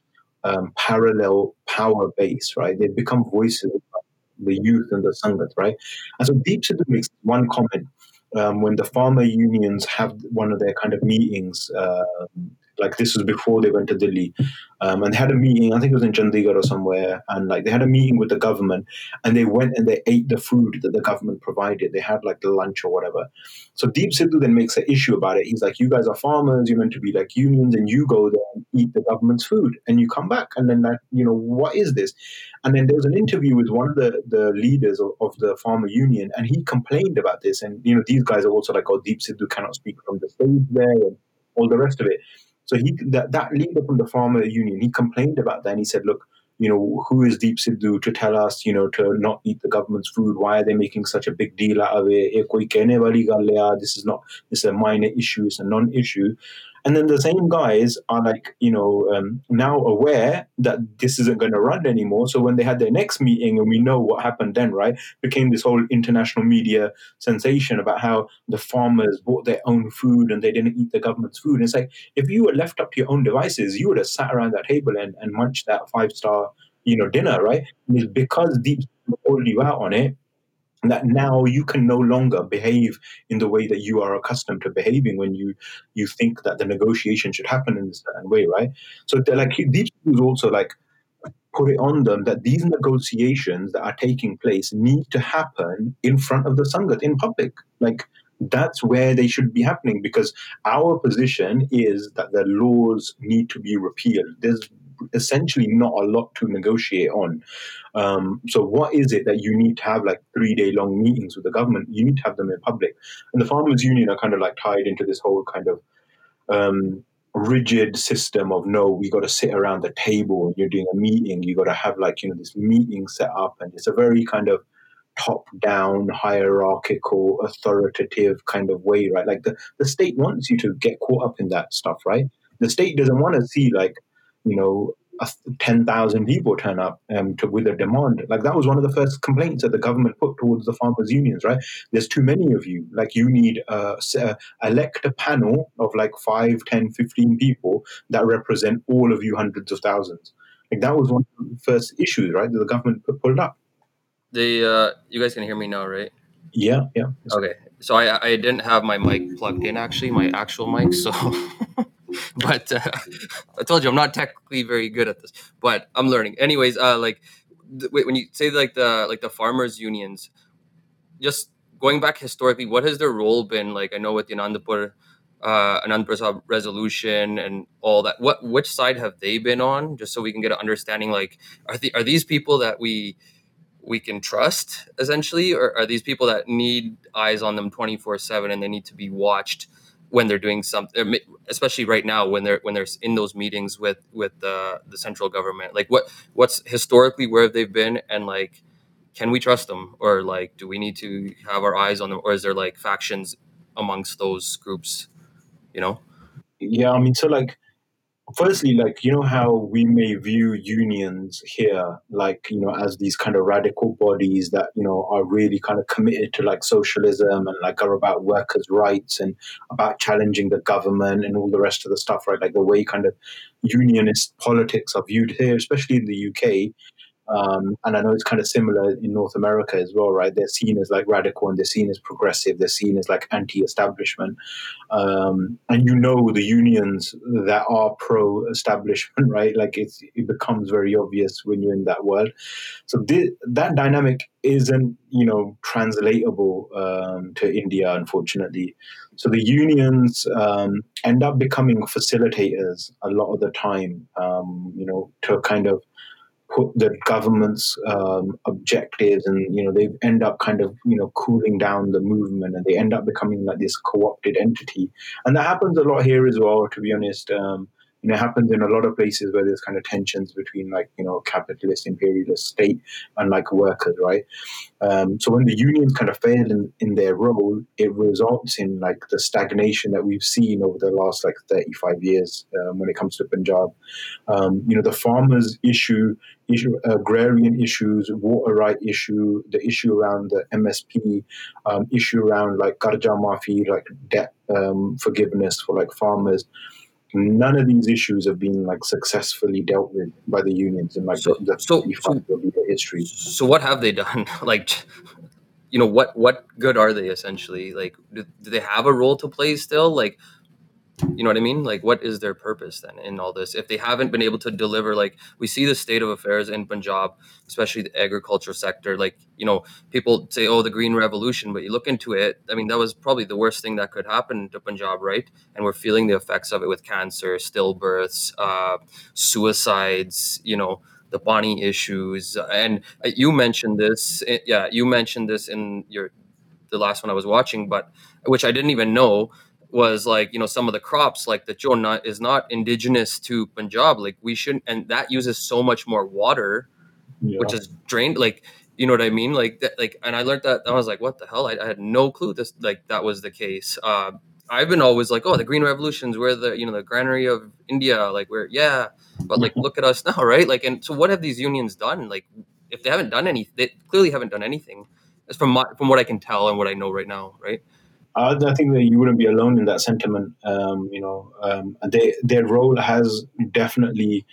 um, parallel power base, right? They become voices of the youth and the Sangat, right? And so Deep Sidhu makes one comment um, when the farmer unions have one of their kind of meetings. Uh, like this was before they went to Delhi, um, and they had a meeting. I think it was in Chandigarh or somewhere, and like they had a meeting with the government, and they went and they ate the food that the government provided. They had like the lunch or whatever. So Deep Sidhu then makes an issue about it. He's like, "You guys are farmers. You're meant to be like unions, and you go there and eat the government's food, and you come back, and then like, you know, what is this?" And then there was an interview with one of the the leaders of, of the farmer union, and he complained about this. And you know, these guys are also like, "Oh, Deep Sidhu cannot speak from the stage there," and all the rest of it. So he that, that leader from the farmer union, he complained about that and he said, look, you know, who is Deep Sidhu to tell us, you know, to not eat the government's food? Why are they making such a big deal out of it? Eh, this is not, is a minor issue, it's a non-issue. And then the same guys are like, you know, um, now aware that this isn't going to run anymore. So when they had their next meeting, and we know what happened then, right? Became this whole international media sensation about how the farmers bought their own food and they didn't eat the government's food. And it's like if you were left up to your own devices, you would have sat around that table and, and munched that five star, you know, dinner, right? And it's because deep called you out on it that now you can no longer behave in the way that you are accustomed to behaving when you you think that the negotiation should happen in a certain way, right? So like these is also like put it on them that these negotiations that are taking place need to happen in front of the Sangat in public. Like that's where they should be happening because our position is that the laws need to be repealed. There's essentially not a lot to negotiate on. Um, so, what is it that you need to have like three day long meetings with the government? You need to have them in public. And the farmers' union are kind of like tied into this whole kind of um, rigid system of no, we got to sit around the table you're doing a meeting. You got to have like you know this meeting set up, and it's a very kind of top down hierarchical authoritative kind of way right like the, the state wants you to get caught up in that stuff right the state doesn't want to see like you know, 10,000 people turn up um, to, with a demand. Like that was one of the first complaints that the government put towards the farmers' unions, right? There's too many of you. Like you need uh, uh, elect a panel of like 5, 10, 15 people that represent all of you hundreds of thousands. Like that was one of the first issues, right? That the government put, pulled up. The uh, you guys can hear me now, right? Yeah, yeah. Okay, so I I didn't have my mic plugged in actually, my actual mic, so <laughs> <laughs> but uh, I told you I'm not technically very good at this, but I'm learning. Anyways, uh, like th- when you say like the like the farmers unions, just going back historically, what has their role been? Like I know with the Anandpur, uh, Anandpur resolution and all that. What which side have they been on? Just so we can get an understanding. Like are the, are these people that we we can trust essentially, or are these people that need eyes on them twenty four seven and they need to be watched? When they're doing something especially right now when they're when they're in those meetings with with the the central government like what what's historically where they've been and like can we trust them? Or like do we need to have our eyes on them? Or is there like factions amongst those groups you know? Yeah i mean so like firstly, like you know how we may view unions here, like you know, as these kind of radical bodies that you know are really kind of committed to like socialism and like are about workers' rights and about challenging the government and all the rest of the stuff, right? Like the way kind of unionist politics are viewed here, especially in the UK. Um, and I know it's kind of similar in North America as well, right? They're seen as like radical and they're seen as progressive. They're seen as like anti-establishment. Um, and you know the unions that are pro-establishment, <laughs> right? Like it's, it becomes very obvious when you're in that world. So th- that dynamic isn't, you know, translatable um, to India, unfortunately. So the unions um, end up becoming facilitators a lot of the time, um, you know, to kind of the government's um, objectives and you know they end up kind of you know cooling down the movement and they end up becoming like this co-opted entity. And that happens a lot here as well to be honest. Um, you know, it happens in a lot of places where there's kind of tensions between like you know capitalist imperialist state and like workers right? Um, so when the unions kind of fail in, in their role it results in like the stagnation that we've seen over the last like 35 years um, when it comes to punjab. Um, you know the farmers issue issue agrarian issues water right issue the issue around the msp um, issue around like karja maafi like debt um, forgiveness for like farmers none of these issues have been like successfully dealt with by the unions in like So- the, so- 35 year history. So what have they done? <laughs> like, you know, what what good are they essentially? Like, do, do they have a role to play still? Like, you know what I mean? Like, what is their purpose then in all this? If they haven't been able to deliver, like, we see the state of affairs in Punjab, especially the agriculture sector. Like, you know, people say, "Oh, the Green Revolution," but you look into it. I mean, that was probably the worst thing that could happen to Punjab, right? And we're feeling the effects of it with cancer, stillbirths, uh, suicides. You know, the pani issues, and uh, you mentioned this. eh, Yeah, you mentioned this in your the last one I was watching, but which I didn't even know was like you know some of the crops like the nut is not indigenous to Punjab. Like we shouldn't, and that uses so much more water, Yeah. which is drained. Like you know what I mean? Like that. Like, and I learned that. I was like, what the hell? I, I had no clue this like that was the case. Uh, I've been always like, oh, the Green Revolutions, we're the you know the granary of India. Like we're yeah, but like look at us <laughs> now, right? Like, and so what have these unions done? Like, if they haven't done any, they clearly haven't done anything. That's from my, from what I can tell and what I know right now, right? I, I think that you wouldn't be alone in that sentiment. Um, you know, um, they, their role has definitely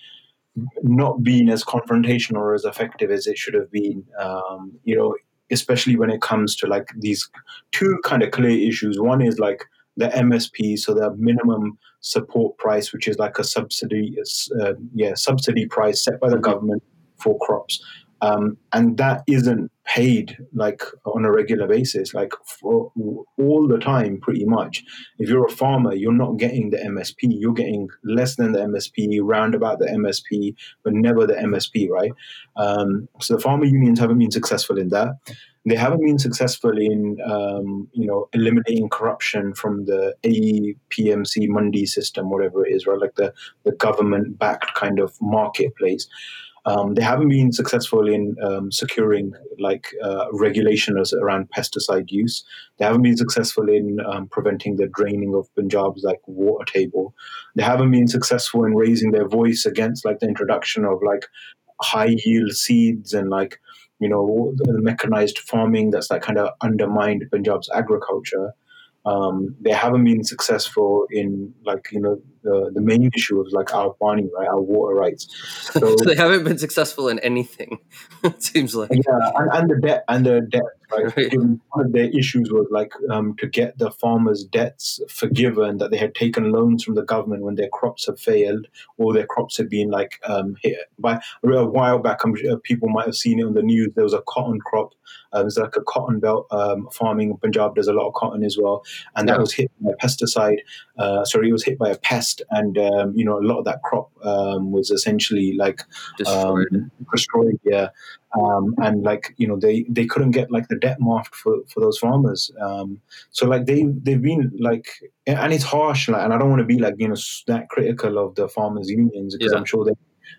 not been as confrontational or as effective as it should have been. Um, you know, especially when it comes to like these two kind of clear issues. One is like the MSP, so the minimum support price, which is like a subsidy, uh, yeah, subsidy price set by the Mhm. government for crops, um, and that isn't paid like on a regular basis, like for all the time, pretty much. If you're a farmer, you're not getting the MSP. You're getting less than the MSP, round about the MSP, but never the MSP, right? Um, so the farmer unions haven't been successful in that. They haven't been successful in, um, you know, eliminating corruption from the APMC Mandi system, whatever it is, right? Like the, the government-backed kind of marketplace. Um, they haven't been successful in um, securing like uh, regulations around pesticide use. They haven't been successful in um, preventing the draining of Punjab's like water table. They haven't been successful in raising their voice against like the introduction of like high yield seeds and like you know the mechanized farming that's like kind of undermined Punjab's agriculture. Um, they haven't been successful in like you know the, the main issue of like our pani right our water rights. So- <laughs> so they haven't been successful in anything. <laughs> it seems like. yeah, and, and the debt and the debt. Right? <laughs> Right. One of their issues was like um, to get the farmers' debts forgiven that they had taken loans from the government when their crops have failed or their crops had been like um, hit by a while back. Sure people might have seen it on the news. There was a cotton crop. Uh, it was like a cotton belt um, farming in Punjab. There's a lot of cotton as well, and that Yeah. was hit by a pesticide. Uh, sorry, it was hit by a pest, and um, you know a lot of that crop um, was essentially like Destroyed. um, destroyed. Yeah, um, and like you know they they couldn't get like the debt marked for for those farmers. Um, so like they they've been like, and it's harsh. Like, and I don't want to be like you know that critical of the farmers unions because Yeah. I'm sure they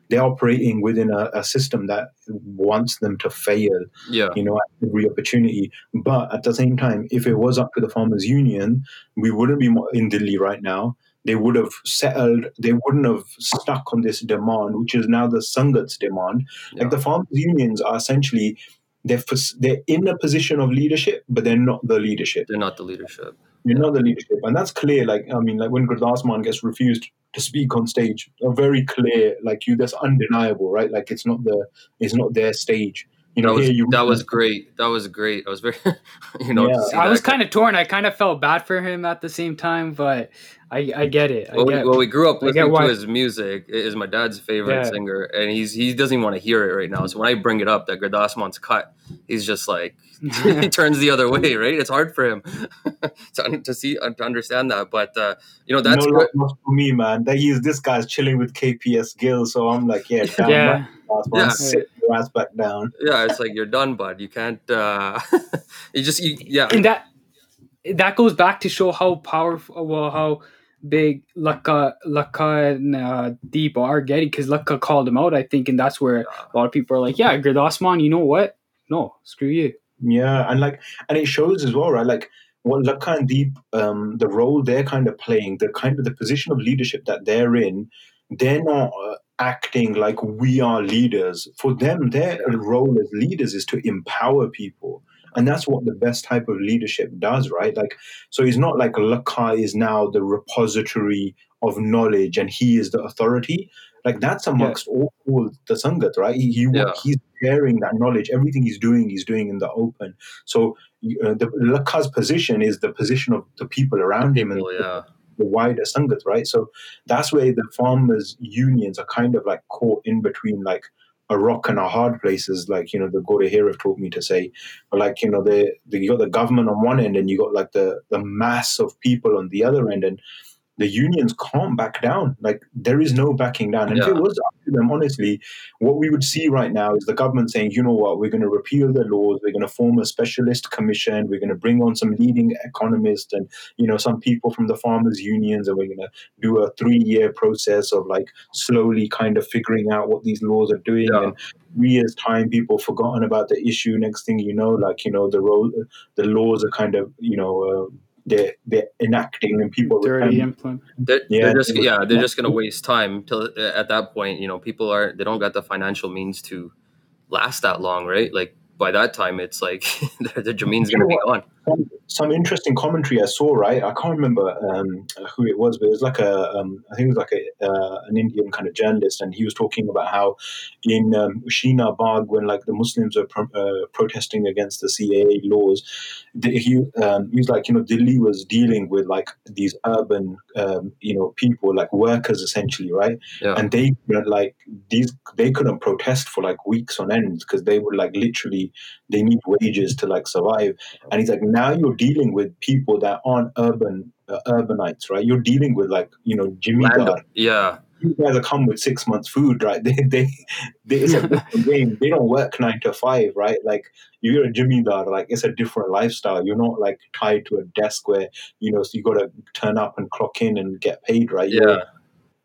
they're operating within a, a system that wants them to fail yeah. you know, at every opportunity. But at the same time, if it was up to the farmers' union, we wouldn't be in Delhi right now. they would have settled. They wouldn't have stuck on this demand, which is now the Sangat's demand. Yeah. Like the farmers unions are essentially they're they're in a position of leadership, but they're not the leadership. They're not the leadership. They're not the leadership, and that's clear. Like I mean, like when Gurdas Maan gets refused to speak on stage, a very clear, like you, that's undeniable, right? Like it's not the it's not their stage. You know, that was, you that was great. That was great. <laughs> I was very, you know, Yeah. I was kind of torn. I kind of felt bad for him at the same time, but I, I get it. I Well, we, well, we grew up I get listening to his music. It is my dad's favorite Yeah. singer, and he's he doesn't even want to hear it right now. So when I bring it up that Gurdas Maan's cut, he's just like <laughs> he <laughs> turns the other way. Right? It's hard for him <laughs> to, to see uh, to understand that. But uh, you know that's no good. for me, man. That he is this guy's chilling with KPS Gill, so I'm like, yeah, damn yeah. right, Yeah. sit your ass back down. Yeah, it's like you're done, bud. You can't. uh You just you, yeah. and that that goes back to show how powerful well how big Lakha Lakha and uh, Deep are getting because Lakha called him out I think and that's where a lot of people are like yeah Gurdas Maan you know what no screw you Yeah, and like, and it shows as well, right? Like, what Lakha and Deep, um, the role they're kind of playing, the kind of the position of leadership that they're in, they're not uh, acting like we are leaders. For them, their role as leaders is to empower people. And that's what the best type of leadership does, right? Like, so it's not like Lakha is now the repository of knowledge and he is the authority. Like that's amongst all, all the Sangat, right? He, he Yeah. he's sharing that knowledge. Everything he's doing, he's doing in the open. So uh, the Lakha's position is the position of the people around him and yeah. the wider Sangat, right? So that's where the farmers' unions are kind of like caught in between like a rock and a hard places, like you know the Gore here have taught me to say, but like you know the, the you got the government on one end and you got like the the mass of people on the other end, and the unions can't back down. Like there is no backing down. And if it was up to them, honestly, what we would see right now is the government saying, you know what, we're going to repeal the laws, we're going to form a specialist commission, we're going to bring on some leading economists and you know some people from the farmers unions, and we're going to do a three-year process of like slowly kind of figuring out what these laws are doing. Yeah. And three years time, people forgotten about the issue. Next thing you know, like you know the role, the laws are kind of you know. Uh, they're, they're enacting and people They're already implement. They're, Yeah, they're just yeah they're just gonna waste time till uh, at that point you know people are they don't got the financial means to last that long right? Like by that time it's like their, their Jameen's gonna be gone some, some interesting commentary I saw. Right, I can't remember um, who it was, but it was like a, um, I think it was like a, uh, an Indian kind of journalist, and he was talking about how in um, Bagh, when like the Muslims were pro- uh, protesting against the CAA laws, the, he um, he was like, you know, Delhi was dealing with like these urban, um, you know, people like workers essentially, right? yeah and they like these they couldn't protest for like weeks on end because they were like literally they need wages to like survive and he's like now you're dealing with people that aren't urban uh, urbanites right? You're dealing with like you know jimmy yeah. You guys are come with six months food right? <laughs> They they, they it's a <laughs> different game. They don't work nine to five right? Like you're a jimmy Dar, like it's a different lifestyle. You're not like tied to a desk where you know so you got to turn up and clock in and get paid right? You're- yeah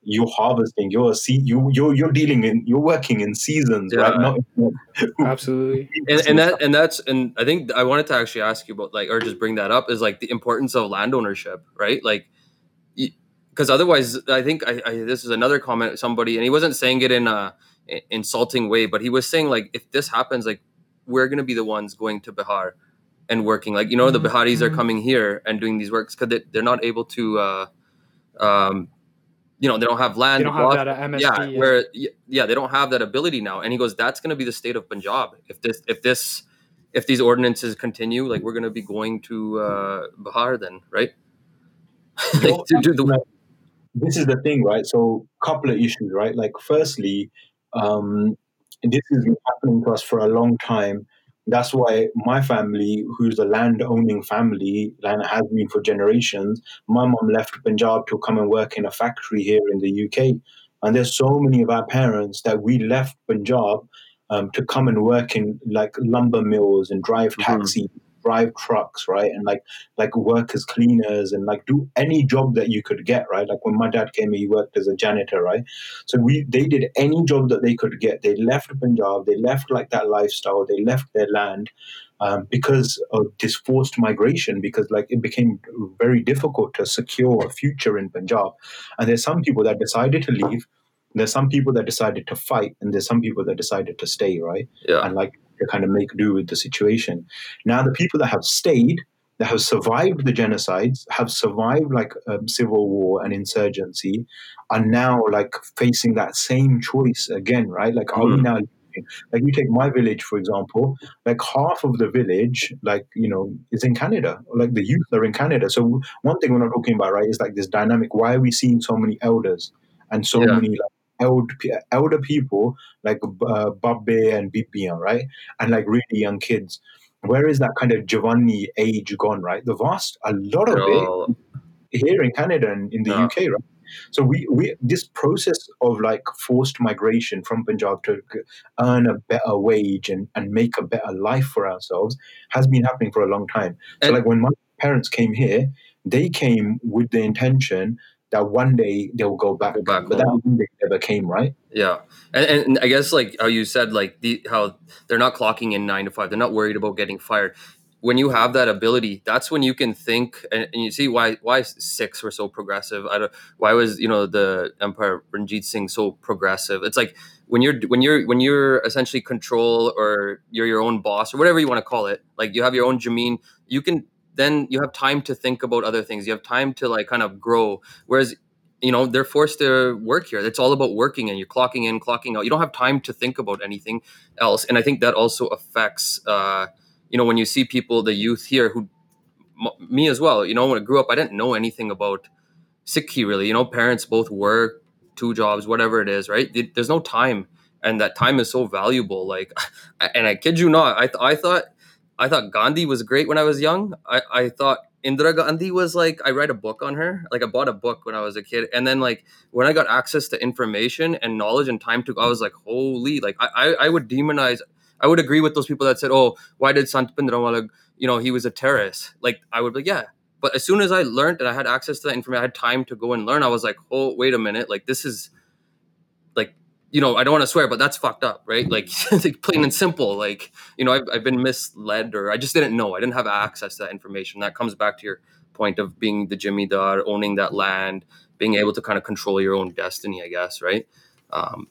you're harvesting you're a se- you you're you're dealing in you're working in seasons right Yeah. not <laughs> Absolutely. and, and that and that's and I think I wanted to actually ask you about like or just bring that up is like the importance of land ownership, right? Like, because otherwise, I think I, I this is another comment somebody and he wasn't saying it in a insulting way, but he was saying like if this happens, like we're gonna be the ones going to Bihar and working. Like you know, the Mhm, Biharis are mhm. coming here and doing these works because they, they're not able to. Uh, um, you know, they don't have land. They don't have that at MSP. yeah, yeah. where y- yeah, they don't have that ability now. And he goes, that's going to be the state of Punjab if this if this if these ordinances continue. Like we're going to be going to uh, Bihar then, right? <laughs> like, to do the, this is the thing right so couple of issues right like firstly um this has been happening to us for a long time that's why my family who's a land owning family and has been for generations my mom left punjab to come and work in a factory here in the uk and there's so many of our parents that we left punjab um, to come and work in like lumber mills and drive Mhm. taxis drive trucks right and like like work as cleaners and like do any job that you could get right like when my dad came he worked as a janitor right so we they did any job that they could get they left punjab they left like that lifestyle they left their land um, because of this forced migration, because like it became very difficult to secure a future in Punjab. And there's some people that decided to leave. There's some people that decided to fight, and there's some people that decided to stay, right? Yeah. And like to kind of make do with the situation. Now, the people that have stayed, that have survived the genocides, have survived like um, civil war and insurgency, are now like facing that same choice again, right? Like, are we Mhm. now like you take my village for example like half of the village like you know is in canada like the youth are in canada so one thing we're not talking about right is like this dynamic why are we seeing so many elders and so Yeah. many like elder, elder people like uh, babbe and bibia right and like really young kids where is that kind of jawani age gone right the vast a lot of it here in Canada and in the Yeah. UK, right? So we, we this process of like forced migration from Punjab to earn a better wage and, and make a better life for ourselves has been happening for a long time. So And- like when my parents came here, they came with the intention that one day they'll go back. Go back but that one day never came, right? Yeah, and, and I guess like how you said, like the how they're not clocking in nine to five. They're not worried about getting fired. When you have that ability, that's when you can think, and, and you see why why Sikhs were so progressive. I don't why was you know the Empire Ranjit Singh so progressive. It's like when you're when you're when you're essentially control or you're your own boss or whatever you want to call it. Like you have your own jameen, you can then you have time to think about other things. You have time to like kind of grow. Whereas you know they're forced to work here. It's all about working and you're clocking in clocking out. You don't have time to think about anything else. And i think that also affects uh you know when you see people the youth here who m- me as well you know when i grew up i didn't know anything about sikhi really. You know parents both work two jobs whatever it is right? There's no time. And that time is so valuable. Like <laughs> and i kid you not i, th- I thought i thought gandhi was great when i was young i, I thought Indira Gandhi was like I read a book on her. Like I bought a book when I was a kid, and then like when I got access to information and knowledge and time to, I was like, holy! Like I I, I would demonize. I would agree with those people that said, oh, why did Sant Bhindranwale, you know, he was a terrorist. Like I would be like, yeah. But as soon as I learned and I had access to that information, I had time to go and learn. I was like, oh, wait a minute, like this is you know, I don't want to swear, but that's fucked up, right? Like, <laughs> like plain and simple. Like, you know, I've, I've been misled or I just didn't know. I didn't have access to that information. That comes back to your point of being the Jimmy Dar, owning that land, being able to kind of control your own destiny, I guess, right? Um,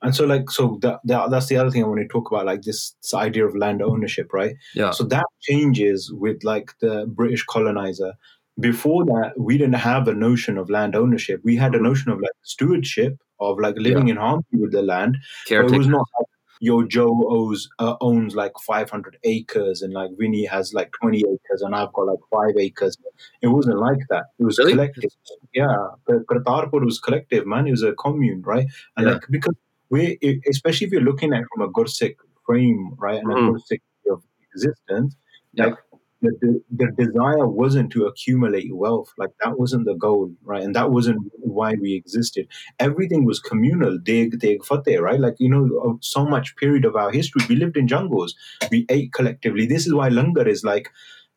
And so like so that, that that's the other thing I want to talk about, like this, this idea of land ownership, right? yeah. So that changes with like the British colonizer. Before that, we didn't have a notion of land ownership. We had a notion of like stewardship of like living in harmony with the land. It was not like yo Joe owes uh, owns like 500 acres and like Vinny has like 20 acres and I've got like five acres. It wasn't like that. It was Really? collective. Yeah, but Kartarpur was collective, man. It was a commune, right? And Yeah. like because we, especially if you're looking at it from a Gursikh frame, right, and Mhm. a Gursikh of existence, Yeah. like the, the, desire wasn't to accumulate wealth. Like that wasn't the goal, right? And that wasn't why we existed. Everything was communal. Deg, tegh, fateh, right? Like, you know, so much period of our history, we lived in jungles. We ate collectively. This is why langar is like,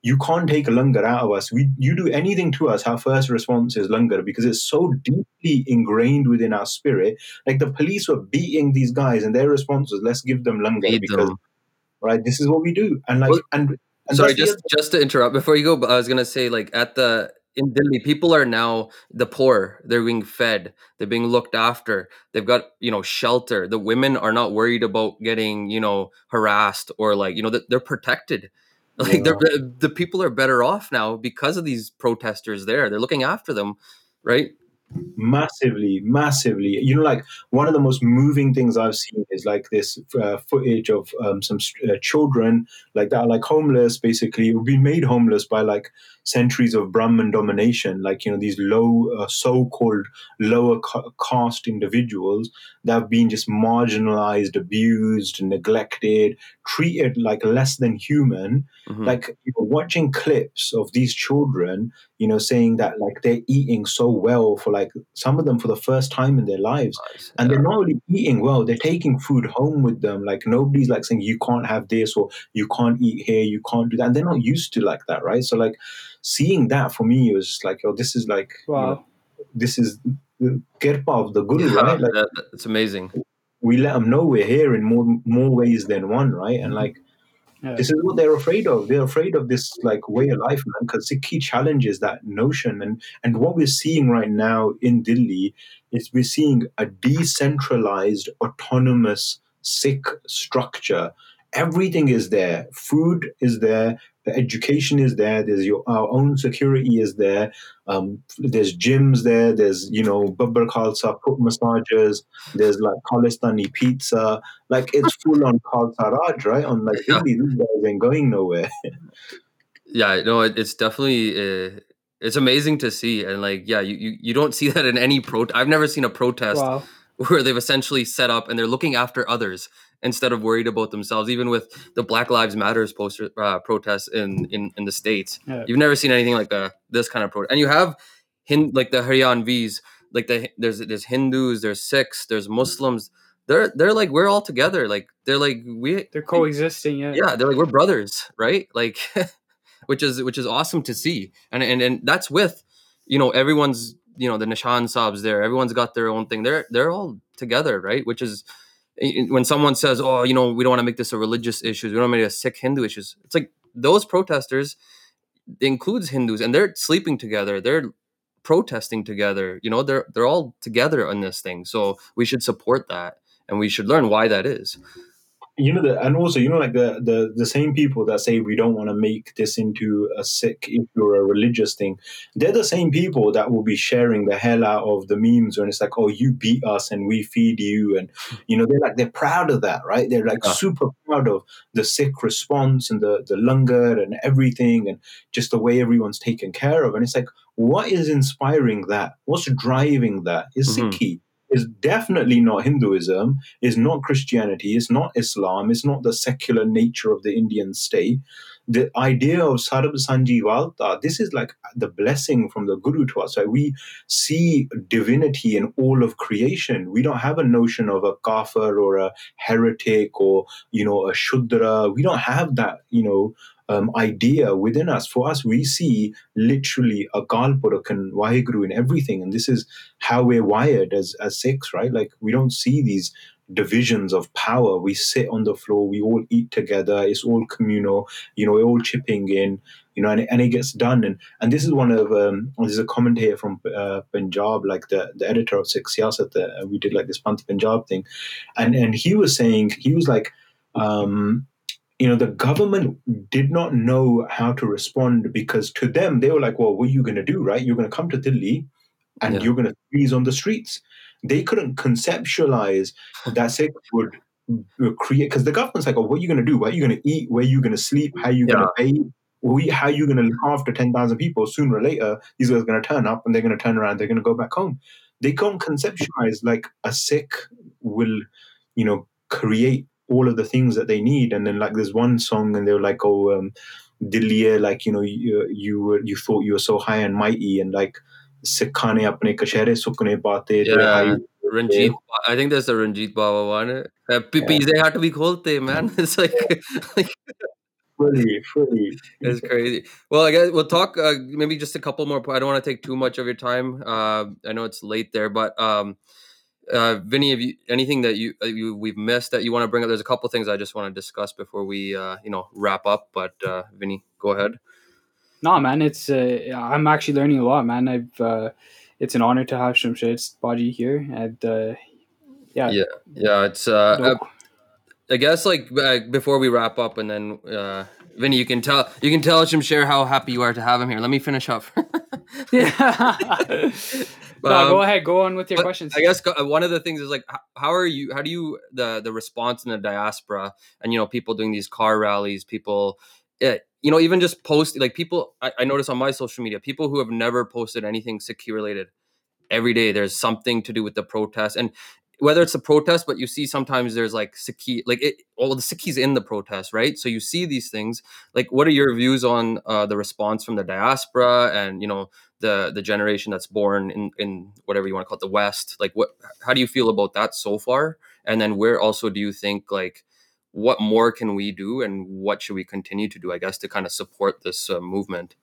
you can't take a langar out of us. We, you do anything to us, our first response is langar because it's so deeply ingrained within our spirit. Like the police were beating these guys, and their response was, "Let's give them langar because right, this is what we do." And like, and, and Sorry, that's the just just to interrupt before you go, but I was gonna say like at the in Delhi, people are now the poor. They're being fed. They're being looked after. They've got you know shelter. The women are not worried about getting you know harassed or like you know they're protected. <laughs> Like they're the, the people are better off now because of these protesters. There, they're looking after them, right? Massively massively you know like one of the most moving things i've seen is like this uh, footage of um, some uh, children like that are like homeless basically who've been made homeless by like centuries of brahman domination like you know these low uh, so-called lower ca- caste individuals that have been just marginalized abused neglected treated like less than human Mhm. like you know, watching clips of these children you know saying that like they're eating so well for like some of them for the first time in their lives. And they're not only eating well they're taking food home with them. Like nobody's like saying you can't have this or you can't eat here you can't do that. And they're not used to like that right? So like seeing that for me was just like oh this is like you know, Wow. this is the kirpa of the guru Yeah, right? Like that- that- it's amazing. we let them know we're here in more more ways than one right? And mm-hmm. like Yeah. This is what they're afraid of. They're afraid of this like way of life, man. Because Sikhi challenges that notion, and and what we're seeing right now in Delhi is we're seeing a decentralized, autonomous Sikh structure. Everything is there. Food is there the education is there there's your our own security is there um, there's gyms there there's you know babbar khalsa foot massages there's like khalistani pizza like it's <laughs> full on khalsa raj right on like yeah. these guys ain't going nowhere <laughs> yeah no it's definitely uh, it's amazing to see and like yeah you, you you don't see that in any pro i've never seen a protest wow. <laughs> where they've essentially set up and they're looking after others instead of worried about themselves. Even with the Black Lives Matters poster uh, protests in, in in the states, yeah. you've never seen anything like a, this kind of protest. And you have Hind, like the Haryanvis, like the there's there's Hindus, there's Sikhs, there's Muslims. They're they're like we're all together. Like they're like we they're coexisting. Yeah, yeah. They're like we're brothers, right? Like, <laughs> which is which is awesome to see. And and and that's with you know everyone's you know the Nishan Sahibs there. Everyone's got their own thing. They're they're all together, right? Which is when someone says, "Oh, you know, we don't want to make this a religious issue. We don't want to make it a Sikh Hindu issue." It's like those protesters includes Hindus, and they're sleeping together. They're protesting together. You know, they're they're all together on this thing. So we should support that, and we should learn why that is you know the, and also you know like the, the the same people that say we don't want to make this into a Sikh issue or a religious thing they're the same people that will be sharing the hell out of the memes when it's like oh you beat us and we feed you and you know they're like they're proud of that right? They're like super proud of the Sikh response and the the langar and everything and just the way everyone's taken care of and it's like what is inspiring that? What's driving that is mm-hmm. Sikhi is definitely not Hinduism, is not Christianity, is not Islam, is not the secular nature of the Indian state. The idea of Sarab Sanji Valta, this is like the blessing from the Guru to us. Right? We see divinity in all of creation. We don't have a notion of a kafir or a heretic or, you know, a shudra. We don't have that, you know, um, idea within us. For us, we see literally Akal Purakh and Waheguru in everything. And this is how we're wired as, as Sikhs, right? Like we don't see these divisions of power. We sit on the floor, we all eat together, it's all communal, you know, we're all chipping in, you know, and and it gets done. And and this is one of, um, there's a comment here from uh, Punjab, like the, the editor of Sikh Siyasat, uh, we did like this Panth Punjab thing. And, and he was saying, he was like, um, you know, the government did not know how to respond because to them, they were like, well, what are you going to do, right? You're going to come to Delhi and yeah. you're going to freeze on the streets. They couldn't conceptualize that Sikh would create, because the government's like, oh, what are you going to do? What are you going to eat? Where are you going to sleep? How are you going to pay? how are you going to look after 10,000 people? Sooner or later, these guys are going to turn up and they're going to turn around, they're going to go back home. They can't conceptualize like a Sikh will, you know, create all of the things that they need. And then like there's one song, and they were like, "Oh, um, Dilliye, like you know, you you were you thought you were so high and mighty, and like sikhane apne kashare sukne baate." Yeah. Ranjit, I think there's a Ranjit Baba one. Uh, yeah. They had to be kholte, man. <laughs> It's like, like fully, fully. It's crazy. Well, I guess we'll talk uh, maybe just a couple more. I don't want to take too much of your time. Uh, I know it's late there, but um, uh, Vinny, have you anything that you, uh, you we've missed that you want to bring up? There's a couple things I just want to discuss before we uh, you know wrap up. But uh, Vinny, go ahead. No, man, it's uh, I'm actually learning a lot, man. I've uh, it's an honor to have Shamsher Baji here, and uh, yeah, yeah, yeah. It's uh, no. I, guess like uh, before we wrap up, and then uh, Vinny, you can tell you can tell Shamsher how happy you are to have him here. Let me finish up. yeah. <laughs> <laughs> no, um, go ahead. Go on with your questions. I guess uh, one of the things is like, how are you? How do you the the response in the diaspora and you know people doing these car rallies, people, it, eh, you know, even just post like people. I, I notice on my social media, people who have never posted anything Sikhi related, every day there's something to do with the protest and whether it's a protest, but you see sometimes there's like Sikhi, like it, all the Sikhis in the protest, right? So you see these things. Like, what are your views on uh, the response from the diaspora and you know the the generation that's born in in whatever you want to call it, the West? Like, what? How do you feel about that so far? And then where also do you think like what more can we do and what should we continue to do? I guess to kind of support this uh, movement.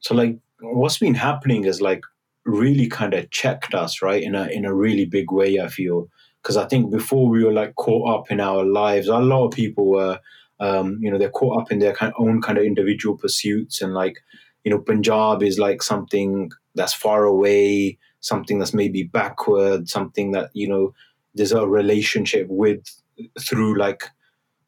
So like, what's been happening is like really kind of checked us, right, in a in a really big way. I feel because I think before we were like caught up in our lives, a lot of people were, um, you know, they're caught up in their kind of own kind of individual pursuits and like, you know, Punjab is like something that's far away, something that's maybe backward, something that you know there's a relationship with through like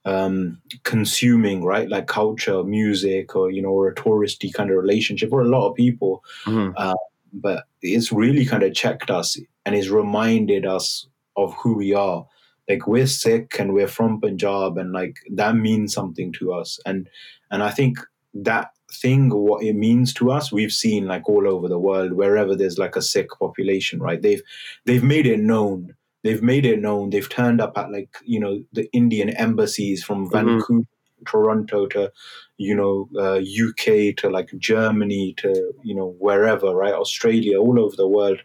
um, consuming, right? Like culture, music, or you know, or a touristy kind of relationship for a lot of people. Mhm. Uh, but it's really kind of checked us and it's reminded us of who we are. Like we're Sikh and we're from Punjab, and like that means something to us. And and I think that thing, what it means to us, we've seen like all over the world, wherever there's like a Sikh population, right? They've they've made it known. They've made it known. They've turned up at like you know the Indian embassies from Mhm. Vancouver, Toronto to you know uh, UK to like Germany to you know wherever, right? Australia, all over the world.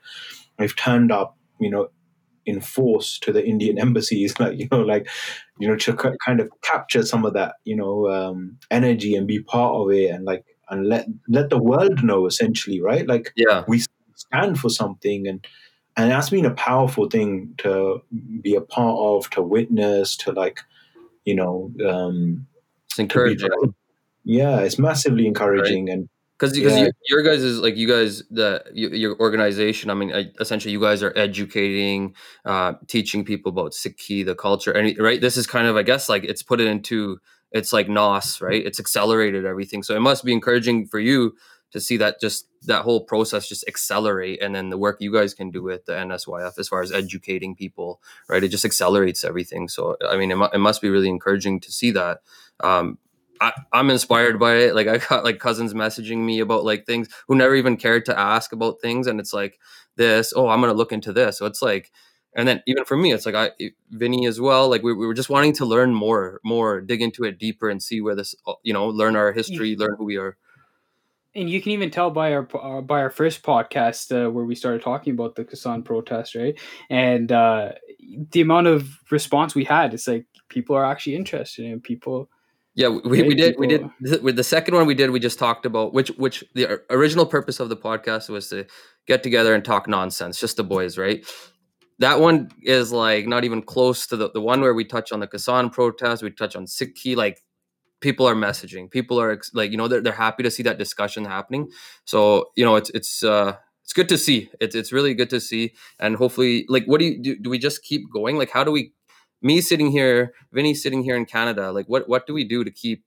They've turned up, you know, in force to the Indian <laughs> embassies, like you know, like you know, to ki- kind of capture some of that, you know, um, energy and be part of it, and like and let let the world know essentially, right? Like Yeah. we stand for something, and and that's been a powerful thing to be a part of, to witness, to like, you know, um, It's encouraging. yeah, it's massively encouraging, and because because Yeah. your guys is like you guys the your, your organization i mean essentially you guys are educating uh teaching people about sikhi the culture and right this is kind of i guess like it's put it into it's like nos right it's accelerated everything so it must be encouraging for you to see that just that whole process just accelerate and then the work you guys can do with the nsyf as far as educating people right it just accelerates everything so i mean it, mu- it must be really encouraging to see that um I, I'm inspired by it. Like I got like cousins messaging me about like things who never even cared to ask about things, and it's like this. Oh, I'm gonna look into this. So it's like, and then even for me, it's like I Vinny as well. Like we, we were just wanting to learn more, more, dig into it deeper, and see where this, you know, learn our history, learn who we are. And you can even tell by our uh, by our first podcast uh, where we started talking about the Kisan protest, right? And uh, the amount of response we had, it's like people are actually interested in people. Yeah, we, we Right, did we did people- th- with the second one we did we just talked about which which the original purpose of the podcast was to get together and talk nonsense, just the boys, right? That one is like not even close to the, the one where we touch on the Kisan protest, we touch on Sikhi, like people are messaging, people are ex- like, you know, they're, they're happy to see that discussion happening. So, you know, it's, it's, uh, it's good to see. It's, it's really good to see. And hopefully, like, what do you do? Do we just keep going? Like, how do we, me sitting here, Vinny sitting here in Canada, like, what, what do we do to keep,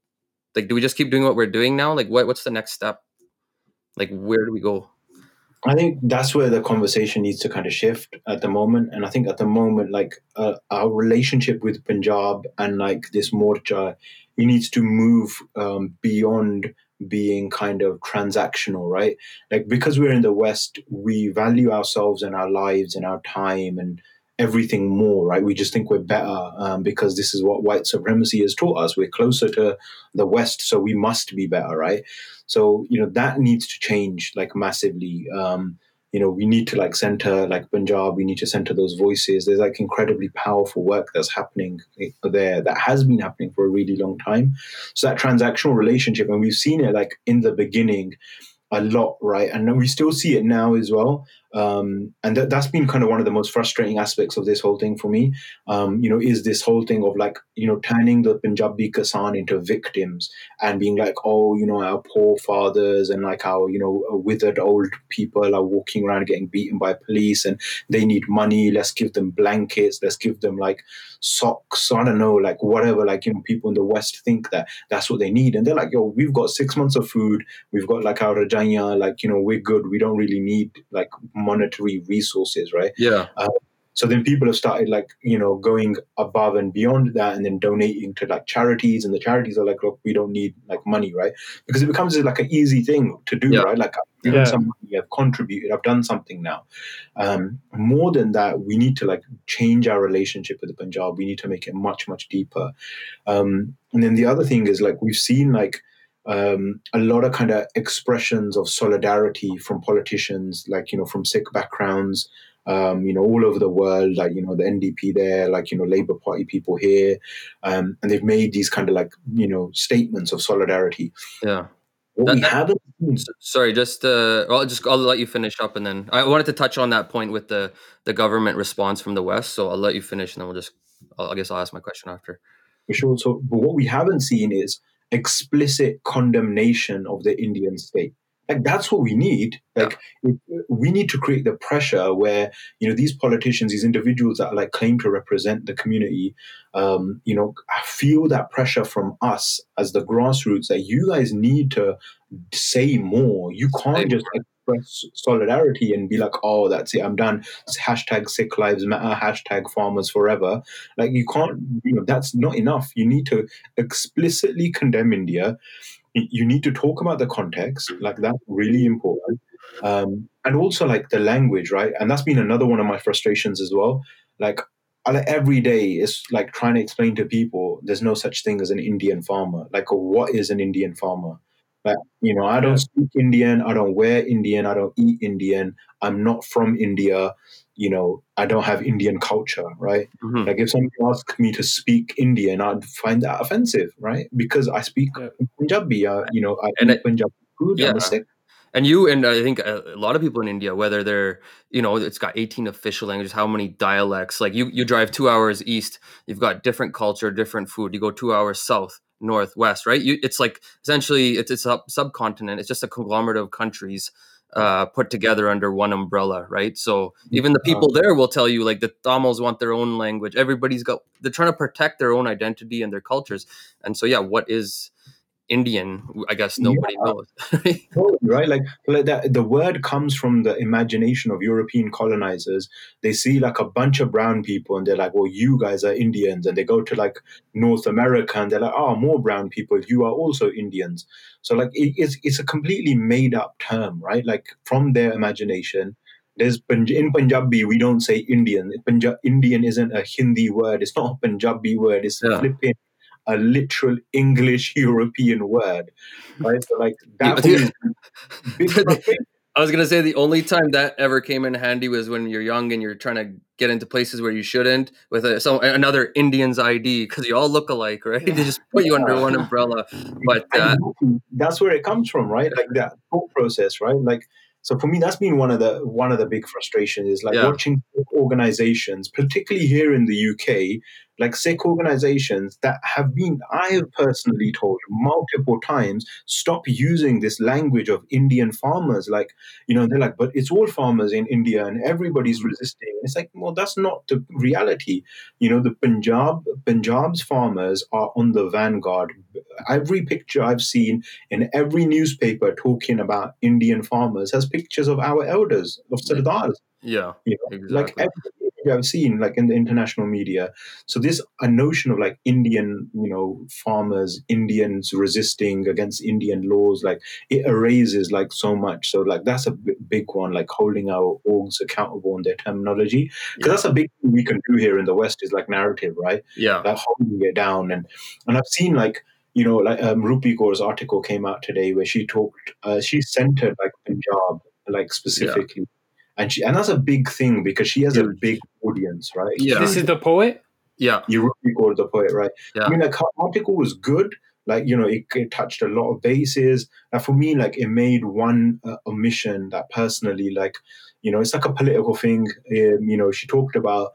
like, do we just keep doing what we're doing now? Like, what, what's the next step? Like, where do we go? I think that's where the conversation needs to kind of shift at the moment. And I think at the moment, like uh, our relationship with Punjab and like this morcha, it needs to move um, beyond being kind of transactional, right? Like because we're in the West, we value ourselves and our lives and our time and everything more, right? We just think we're better um, because this is what white supremacy has taught us. We're closer to the West, so we must be better, right? So you know that needs to change like massively. Um, you know, we need to like center like Punjab. We need to center those voices. There's like incredibly powerful work that's happening there that has been happening for a really long time. So that transactional relationship, and we've seen it like in the beginning a lot, right? And we still see it now as well. Um, and that, that's been kind of one of the most frustrating aspects of this whole thing for me. Um, you know, is this whole thing of like, you know, turning the Punjabi Kisan into victims and being like, oh, you know, our poor fathers and like our, you know, withered old people are walking around getting beaten by police and they need money. Let's give them blankets. Let's give them like socks. I don't know, like whatever, like, you know, people in the West think that that's what they need. And they're like, yo, we've got six months of food. We've got like our Rajanya, like, you know, we're good. We don't really need like monetary resources, right? Yeah. So then people have started like, you know, going above and beyond that and then donating to like charities. And the charities are like, look, we don't need like money, right? Because it becomes like an easy thing to do, Yeah. right? Like, I've given Yeah. some money, I've contributed, I've done something now. Um, more than that, we need to like change our relationship with the Punjab. We need to make it much, much deeper. Um, and then the other thing is like, we've seen like, um, a lot of kind of expressions of solidarity from politicians, like, you know, from Sikh backgrounds, um, you know, all over the world, like, you know, the NDP there, like, you know, Labour Party people here. Um, and they've made these kind of like, you know, statements of solidarity. Yeah. What That- we that- haven't seen, Sorry, just uh, I'll just I'll let you finish up, and then I wanted to touch on that point with the the government response from the West. So I'll let you finish, and then we'll just I'll, I guess I'll ask my question after. for sure. So, but what we haven't seen is explicit condemnation of the Indian state. Like that's what we need. Like it- we need to create the pressure where you know these politicians, these individuals that like claim to represent the community, um, you know, feel that pressure from us as the grassroots that you guys need to say more. You can't Say just express solidarity and be like, oh, that's it, I'm done. It's hashtag Sikh Lives Matter, hashtag Farmers Forever. Like you can't, you know, that's not enough. You need to explicitly condemn India. You need to talk about the context, like that's really important. Um, and also like the language, right? And that's been another one of my frustrations as well. Like like every day is like trying to explain to people there's no such thing as an Indian farmer. Like what is an Indian farmer? Like, you know, I don't speak Indian, I don't wear Indian, I don't eat Indian, I'm not from India, you know, I don't have Indian culture, right? Mhm. Like if somebody asked me to speak Indian, I'd find that offensive, right? Because I speak Yeah. Punjabi, uh, you know, I And eat it- Punjabi food, I'm yeah. a Sikh. And you and I think a, a lot of people in India, whether they're you know it's got 18 official languages, how many dialects? Like you you drive two hours east, you've got different culture, different food. You go two hours south, north, west, right? You, it's like essentially it's it's a subcontinent. It's just a conglomerate of countries uh, put together under one umbrella, right? So even the people there will tell you like the Tamils want their own language. Everybody's got they're trying to protect their own identity and their cultures. And so yeah, what is Indian? I guess nobody knows. <laughs> Totally, right? Like, like that, the word comes from the imagination of European colonizers. They see like a bunch of brown people and they're like, well, you guys are Indians. And they go to like North America and they're like, oh, more brown people. You are also Indians. So, like, it, it's, it's a completely made up term, right? Like, from their imagination. There's in Punjabi, we don't say Indian. Punja- Indian isn't a Hindi word. It's not a Punjabi word. It's Yeah. flipping a literal English <laughs> European word, right? So like that Yeah. me is big frustration. I was gonna say the only time that ever came in handy was when you're young and you're trying to get into places where you shouldn't with a, some another Indian's ID because you all look alike, <laughs> right? They just put you under one umbrella. But uh, that's where it comes from, right? Like that thought process, right? Like so for me, that's been one of the one of the big frustrations is like Yeah. watching organizations, particularly here in the UK, like Sikh organizations that have been, I have personally told multiple times, stop using this language of Indian farmers. Like, you know, they're like, but it's all farmers in India and everybody's resisting. It's like, well, that's not the reality. You know, the Punjab, Punjab's farmers are on the vanguard. Every picture I've seen in every newspaper talking about Indian farmers has pictures of our elders, of Sardars. yeah, You know, like every picture I've seen, like in the international media. So this a notion of like Indian, you know, farmers, Indians resisting against Indian laws, like it erases like so much. So like that's a b- big one, like holding our orgs accountable on their terminology, because Yeah. that's a big thing we can do here in the West is like narrative, right? Yeah, like holding it down and and I've seen like you know like um, Rupi Kaur's article came out today where she talked uh, she centered like Punjab like specifically and she and that's a big thing because she has a big audience right? Yeah. This is the poet. yeah, you Rupi Kaur the poet right? Yeah. I mean like her article was good. Like you know it, it touched a lot of bases. And for me like it made one uh, omission that personally like you know it's like a political thing. Um, you know she talked about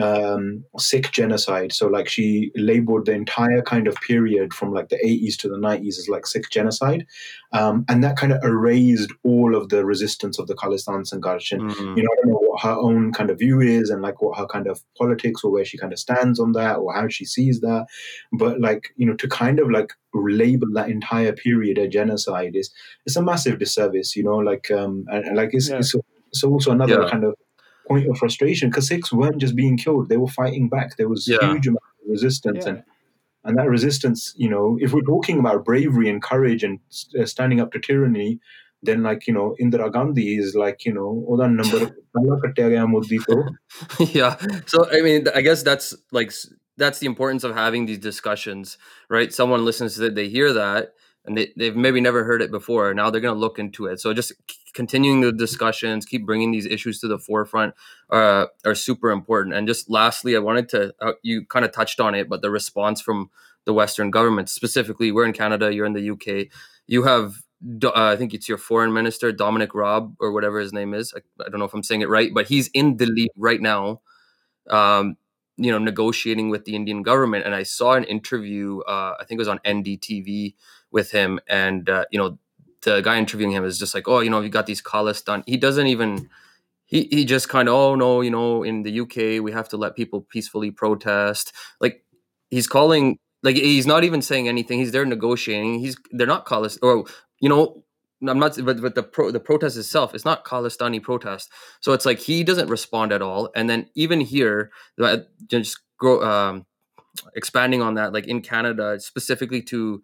um Sikh genocide so like she labeled the entire kind of period from like the 80s to the 90s as like Sikh genocide um and that kind of erased all of the resistance of the Khalistan and Mhm. you know, I don't know what her own kind of view is and like what her kind of politics or where she kind of stands on that or how she sees that. But like, you know, to kind of like label that entire period a genocide is it's a massive disservice, you know, like um and, and like it's, Yeah. it's it's also another Yeah. kind of point of frustration because Sikhs weren't just being killed; they were fighting back. There was yeah. huge amount of resistance, yeah. and and that resistance, you know, if we're talking about bravery and courage and uh, standing up to tyranny, then like you know, Indira Gandhi is like you know, oda number <laughs> <laughs> Yeah. So I mean, I guess that's like that's the importance of having these discussions, right? Someone listens to that, they hear that, and they, they've maybe never heard it before. Now they're going to look into it. So just continuing the discussions, keep bringing these issues to the forefront uh, are super important. And just lastly, I wanted to uh, you kind of touched on it, but the response from the Western governments, specifically, we're in Canada, you're in the UK, you have uh, I think it's your foreign minister Dominic Raab or whatever his name is. I, I, don't know if I'm saying it right, but he's in Delhi right now, um, you know, negotiating with the Indian government. And I saw an interview, uh, I think it was on NDTV with him, and uh, you know, the guy interviewing him is just like, oh, you know, you got these Khalistan. He doesn't even. He, he just kind of oh no you know in the UK we have to let people peacefully protest like he's calling like he's not even saying anything he's there negotiating he's they're not Khalist or you know I'm not, but, but the pro, the protest itself, it's not Khalistani protest. So it's like he doesn't respond at all. And then even here, just grow, um, expanding on that, like in Canada, specifically to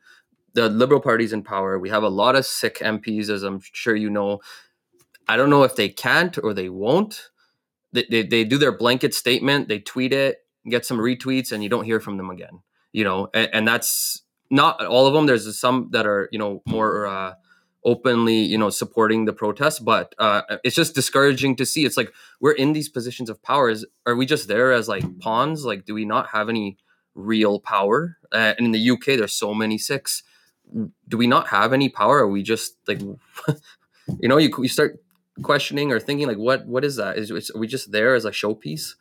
the Liberal parties in power, we have a lot of Sikh MPs, as I'm sure you know. I don't know if they can't or they won't. They, they, they do their blanket statement, they tweet it, get some retweets, and you don't hear from them again. You know, and, and that's not all of them. There's some that are, you know, more. Uh, openly you know supporting the protests but uh, it's just discouraging to see it's like we're in these positions of power is are we just there as like pawns like do we not have any real power uh, and in the uk there's so many Sikhs do we not have any power are we just like <laughs> you know you, you start questioning or thinking like what what is that is, is are we just there as a showpiece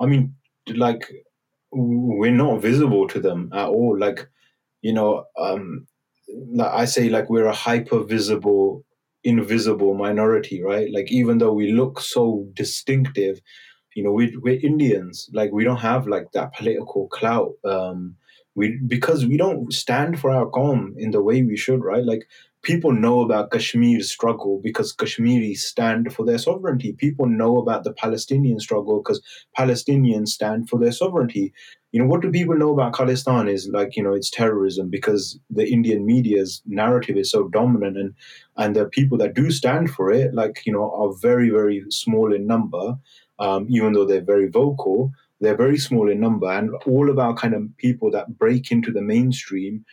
i mean like we're not visible to them at all like you know um I say like we're a hyper visible, invisible minority, right? Like even though we look so distinctive, you know, we, we're Indians. Like we don't have like that political clout. Um, we because we don't stand for our qaum in the way we should, right? Like people know about Kashmir's struggle because Kashmiris stand for their sovereignty. People know about the Palestinian struggle because Palestinians stand for their sovereignty. You know, what do people know about Khalistan is like, you know, it's terrorism because the Indian media's narrative is so dominant and and the people that do stand for it, like, you know, are very, very small in number, um, even though they're very vocal. They're very small in number, and all of our kind of people that break into the mainstream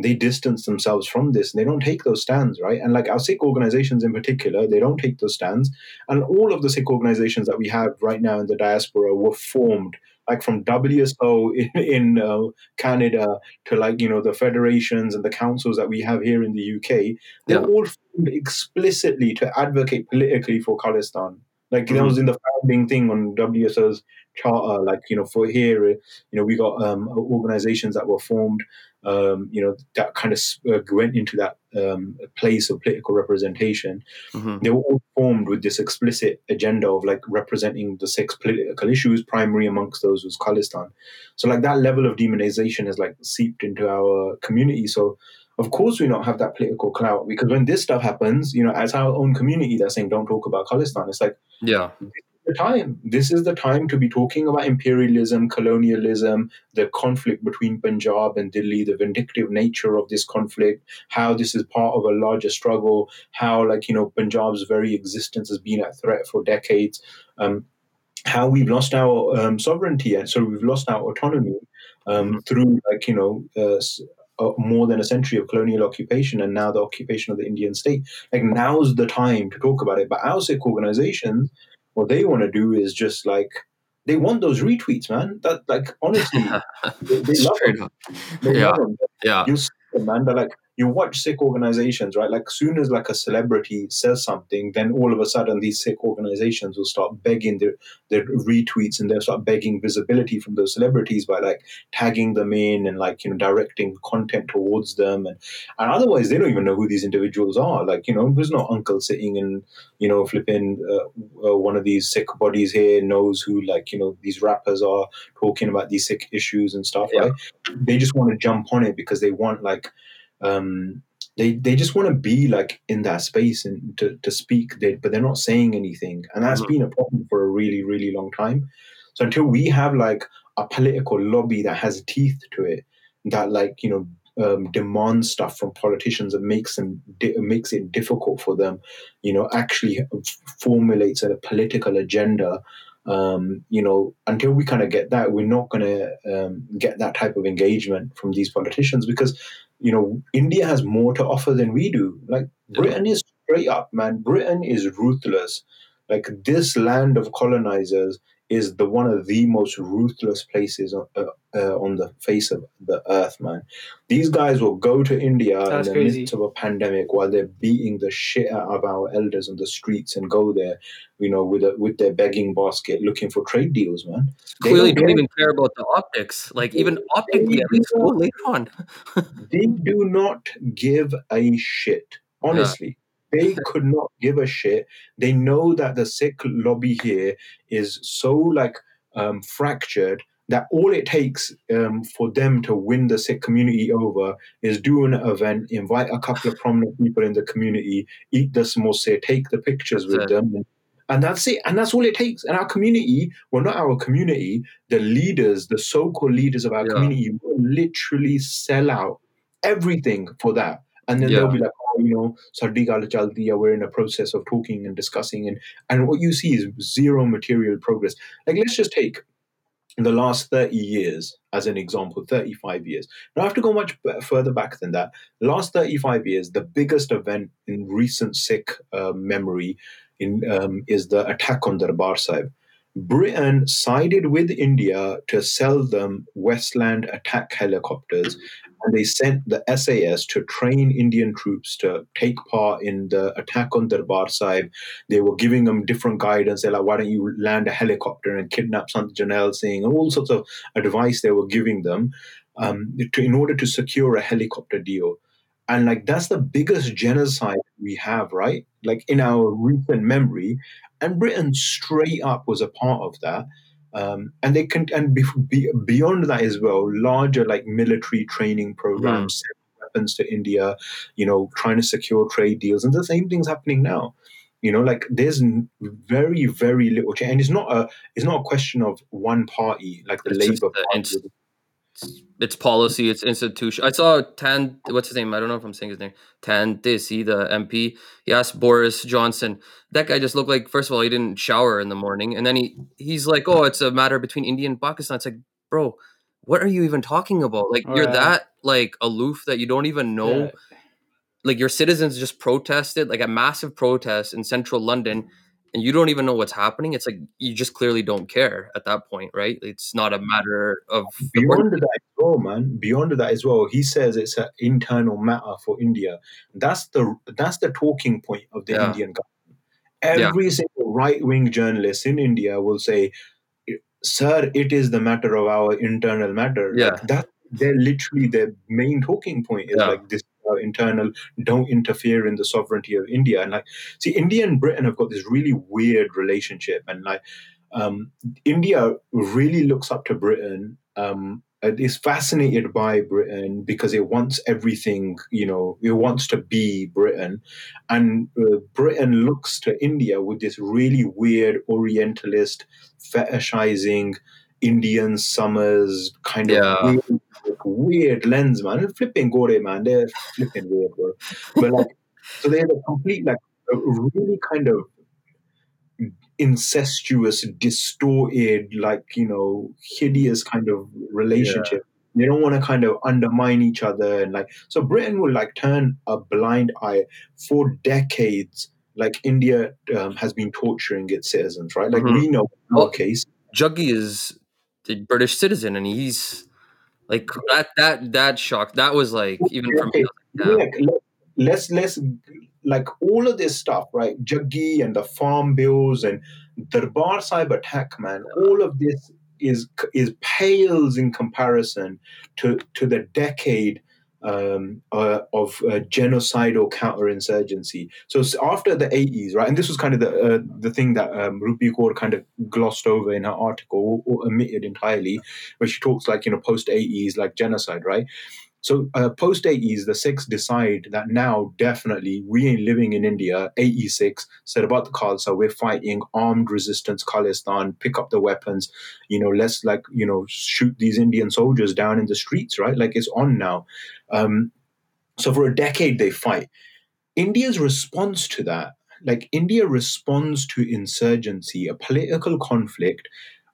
they distance themselves from this and they don't take those stands, right? And like our Sikh organizations in particular, they don't take those stands. And all of the Sikh organizations that we have right now in the diaspora were formed like from WSO in, in uh, Canada to like you know the federations and the councils that we have here in the UK, they're yeah. all formed explicitly to advocate politically for Khalistan. Like mm-hmm. that was in the founding thing on WSO's charter. Like you know, for here, you know, we got um, organizations that were formed um, you know, that kind of uh, went into that um, place of political representation. Mm-hmm. They were all formed with this explicit agenda of like representing the six political issues. Primary amongst those was Khalistan. So like that level of demonization has like seeped into our community. So of course we don't have that political clout because when this stuff happens, you know, as our own community, they're saying don't talk about Khalistan. It's like yeah, the time. This is the time to be talking about imperialism, colonialism, the conflict between Punjab and Delhi, the vindictive nature of this conflict, how this is part of a larger struggle, how, like, you know, Punjab's very existence has been at threat for decades, um, how we've lost our um, sovereignty, and so we've lost our autonomy um, mm-hmm. through, like, you know, uh, uh, more than a century of colonial occupation and now the occupation of the Indian state. Like now's the time to talk about it. But our Sikh organizations what they want to do is just like they want those retweets, man. That like honestly, <laughs> they, they love them. They yeah. love them. Yeah. You see them, man. They're like you watch Sikh organizations, right? Like soon as like a celebrity says something, then all of a sudden these Sikh organizations will start begging their their retweets and they'll start begging visibility from those celebrities by like tagging them in and like you know directing content towards them and and otherwise they don't even know who these individuals are. Like you know, there's no uncle sitting in you know flipping uh, uh, one of these Sikh bodies here knows who like you know these rappers are talking about these Sikh issues and stuff. Yeah. Right? They just want to jump on it because they want like um, they they just want to be like in that space and to, to speak they, but they're not saying anything and that's mm-hmm. been a problem for a really really long time so until we have like a political lobby that has teeth to it that like you know um, demands stuff from politicians and makes them di- makes it difficult for them you know actually formulates a political agenda um, you know, until we kind of get that, we're not going to um, get that type of engagement from these politicians because you know, India has more to offer than we do. Like Britain is straight up, man. Britain is ruthless. Like this land of colonizers is the one of the most ruthless places uh, uh, on the face of the earth, man. These guys will go to India That's in the crazy. midst of a pandemic while they're beating the shit out of our elders on the streets and go there, you know, with a, with their begging basket looking for trade deals, man. They Clearly, don't don't even care about the optics. Like even optically, at least go later on. They do not give a shit. Honestly, they could not give a shit. They know that the Sikh lobby here is so like um, fractured that all it takes um, for them to win the Sikh community over is do an event, invite a couple of prominent people in the community, eat the samosa, take the pictures with it. them. And that's it. And that's all it takes. And our community, well, not our community, the leaders, the so called leaders of our Yeah. community will literally sell out everything for that. And then they'll be like, you know, Sardi Gal Jaldi, we're in a process of talking and discussing. And, and what you see is zero material progress. Like, let's just take the last 30 years as an example, 35 years. Now, I have to go much further back than that. The last 35 years, the biggest event in recent Sikh uh, memory in, um, is the attack on Darbar Sahib. Britain sided with India to sell them Westland attack helicopters, and they sent the SAS to train Indian troops to take part in the attack on Darbar Sahib. They were giving them different guidance. They're like, why don't you land a helicopter and kidnap Sant Jarnail Singh, and all sorts of advice they were giving them um, to, in order to secure a helicopter deal. And like that's the biggest genocide we have, right? Like in our recent memory, and Britain straight up was a part of that. Um, and they can and be, be, beyond that as well, larger like military training programs, sending weapons to India, you know, trying to secure trade deals, and the same thing's happening now. You know, like there's very very little change, and it's not a it's not a question of one party like the It's Labour Party. Ins- it's policy, it's institution. I saw Tan, what's his name? I don't know if I'm saying his name. Tan Dhesi, the MP. He asked Boris Johnson. That guy just looked like, first of all, he didn't shower in the morning, and then he he's like, oh, it's a matter between India and Pakistan. It's like, bro, what are you even talking about? Like, oh, you're Right. that like aloof that you don't even know. Yeah. Like your citizens just protested, like a massive protest in central London, and you don't even know what's happening. It's like you just clearly don't care at that point, right? It's not a matter of beyond that as well, man. Beyond that as well, he says it's an internal matter for India. That's the that's the talking point of the Yeah. Indian government. Yeah. Every single right wing journalist in India will say, "Sir, it is the matter of our internal matter." Yeah. Like that. They're literally their main talking point is Yeah. like this internal. Don't interfere in the sovereignty of India. And like, see, India and Britain have got this really weird relationship, and like um, India really looks up to Britain. Um, is fascinated by Britain because it wants everything, you know, it wants to be Britain. And uh, Britain looks to India with this really weird Orientalist, fetishizing Indian summers kind Yeah. of weird, lens, man. Flipping gore, man. They're <laughs> flipping weird, bro. But like, so they're a complete, like, a really kind of incestuous, distorted, like, you know, hideous kind of relationship. They don't want to kind of undermine each other. And like, so Britain will like turn a blind eye for decades. Like India um, has been torturing its citizens, right? Like Mhm. we know our Oh. case. Jaggi is the British citizen, and he's like that. That that shocked. That was like even me. I like, let- let's let's like all of this stuff, right? Jaggi and the farm bills and Darbar Sahib attack, man. All of this is is pales in comparison to to the decade um, uh, of uh, genocidal counterinsurgency. So after the 80s, right, and this was kind of the uh, the thing that um, Rupi Kaur kind of glossed over in her article or, or omitted entirely, where she talks like you know post 80s like genocide, right? So uh, post 80s, the Sikhs decide that now definitely we ain't living in India. 86 said about the Khalsa, we're fighting armed resistance, Khalistan, pick up the weapons, you know, let's like, you know, shoot these Indian soldiers down in the streets, right? Like it's on now. Um, so for a decade they fight. India's response to that, like India responds to insurgency, a political conflict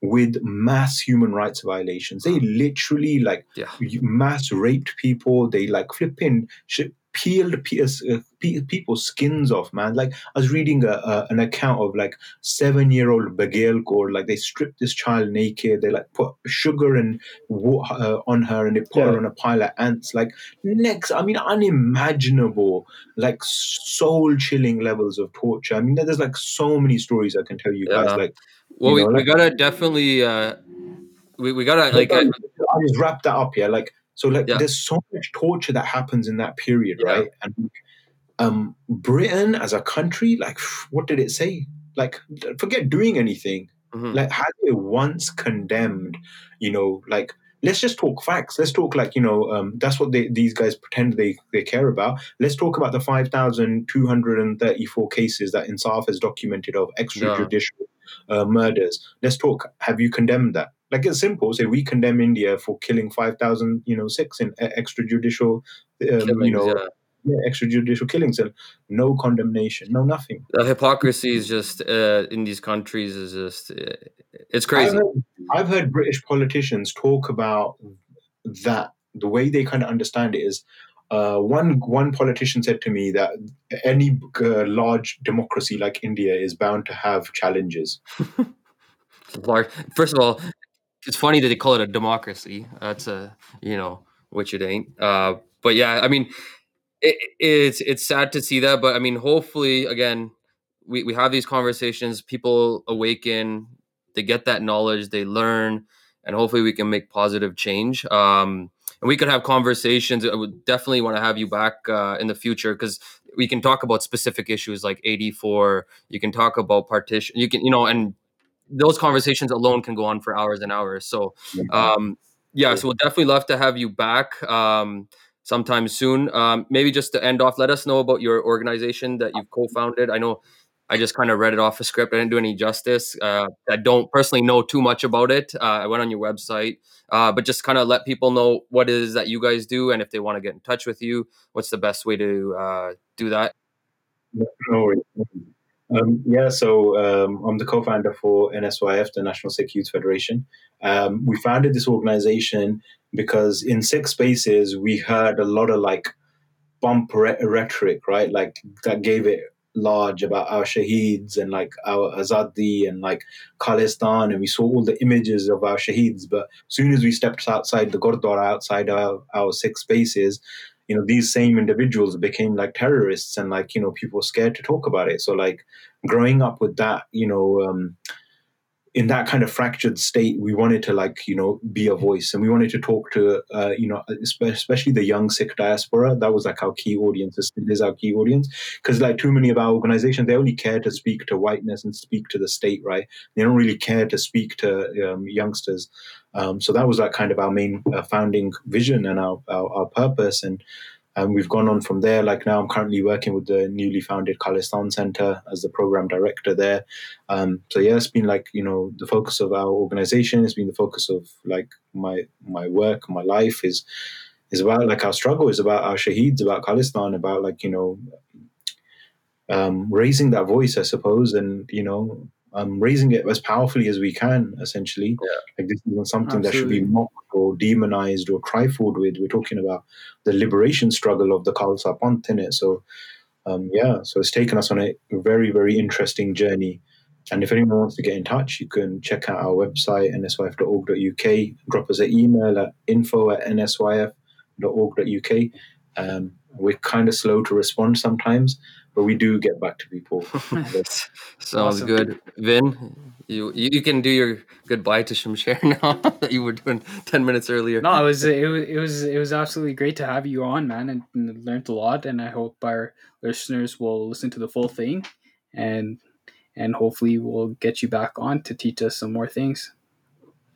with mass human rights violations. They literally like Yeah. mass raped people. They like flipping shit. Peeled uh, people's skins off, man. Like I was reading a, a, an account of like seven year old Bagel Kaur, like they stripped this child naked. They like put sugar and water uh, on her and they put yeah. her on a pile of ants. Like next, I mean, unimaginable, like soul chilling levels of torture. I mean, there's like so many stories I can tell you guys. Like, well, you we, know, we like, gotta definitely, uh, we, we gotta like. I, I just wrap that up here. Like, so like yeah. there's so much torture that happens in that period, yeah. right? And um Britain as a country, like what did it say? Like forget doing anything. Mm-hmm. Like had it once condemned, you know, like let's just talk facts. Let's talk like you know um, that's what they, these guys pretend they they care about. Let's talk about the five thousand two hundred and thirty four cases that Ensaaf has documented of extrajudicial yeah. uh, murders. Let's talk. Have you condemned that? Like it's simple. Say we condemn India for killing five thousand, you know, six in extrajudicial, um, killings, you know, yeah. Yeah, extrajudicial killings and no condemnation, no nothing. The hypocrisy is just uh, in these countries is just uh, it's crazy. I've heard, I've heard, British politicians talk about that. The way they kind of understand it is, uh, one one politician said to me that any uh, large democracy like India is bound to have challenges. <laughs> First of all, it's funny that they call it a democracy. That's a you know which it ain't. Uh, but yeah, I mean, it, it's it's sad to see that. But I mean, hopefully, again, we we have these conversations. People awaken. They get that knowledge. They learn, and hopefully, we can make positive change. Um, and we could have conversations. I would definitely want to have you back uh, in the future because we can talk about specific issues like 84. You can talk about partition. You can, you know, and those conversations alone can go on for hours and hours. So, um, yeah, so we'll definitely love to have you back um, sometime soon. Um, maybe just to end off, let us know about your organization that you've co-founded. I know I just kind of read it off a script. I didn't do any justice. Uh, I don't personally know too much about it. Uh, I went on your website, uh, but just kind of let people know what it is that you guys do, and if they want to get in touch with you, what's the best way to uh, do that? No worries. Um, yeah, so um, I'm the co-founder for NSYF, the National Sikh Youth Federation. Um, we founded this organization because in Sikh spaces we heard a lot of like bump re- rhetoric, right? Like that gave it large about our shaheeds and like our azadi and like Khalistan, and we saw all the images of our shaheeds. But as soon as we stepped outside the Gurdwara, outside our, our Sikh spaces, you know these same individuals became like terrorists and like you know people were scared to talk about it. So like growing up with that you know um, in that kind of fractured state we wanted to like you know be a voice and we wanted to talk to uh, you know especially the young sikh diaspora. That was like our key audience this is our key audience. Because like too many of our organizations they only care to speak to whiteness and speak to the state right? They don't really care to speak to um, youngsters. Um, so that was like kind of our main uh, founding vision and our, our, our purpose. And um, we've gone on from there. Like now, I'm currently working with the newly founded Khalistan Center as the program director there. Um, so yeah, it's been like you know the focus of our organization. It's been the focus of like my my work, my life is is about like our struggle, is about our shaheeds, about Khalistan, about like you know um, raising that voice, I suppose, and you know um, raising it as powerfully as we can, essentially. Yeah. Like this isn't something Absolutely. that should be mocked or demonized or trifled with. We're talking about the liberation struggle of the Khalsa Panth in it. So, um, yeah, so it's taken us on a very, very interesting journey. And if anyone wants to get in touch, you can check out our website, nsyf.org.uk, drop us an email at info at nsyf.org.uk. Um, we're kind of slow to respond sometimes, but we do get back to people. <laughs> Sounds awesome. good, Vin. You you can do your goodbye to Shamsher <laughs> now that you were doing ten minutes earlier. No, it was it was it was it was absolutely great to have you on, man, and, and learned a lot. And I hope our listeners will listen to the full thing, and and hopefully we'll get you back on to teach us some more things.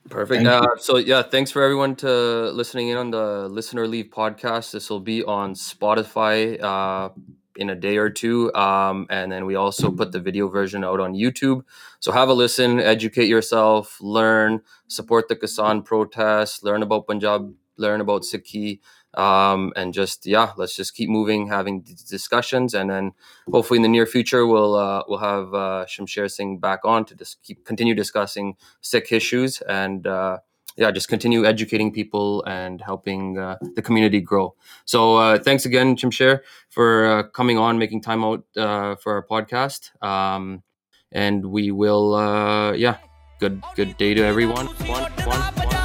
Perfect. Uh, so yeah, thanks for everyone to listening in on the Listen or Leave podcast. This will be on Spotify. Uh, in a day or two. Um, and then we also put the video version out on YouTube. So have a listen, educate yourself, learn, support the Kisan protest, learn about Punjab, learn about Sikhi. Um, and just yeah, let's just keep moving, having discussions, and then hopefully in the near future we'll uh, we'll have uh, Shamsher Singh back on to just keep continue discussing Sikh issues and uh, yeah, just continue educating people and helping uh, the community grow. So uh, thanks again, Shamsher, for uh, coming on, making time out uh, for our podcast. Um, and we will, uh, yeah, good good day to everyone. One, one, one.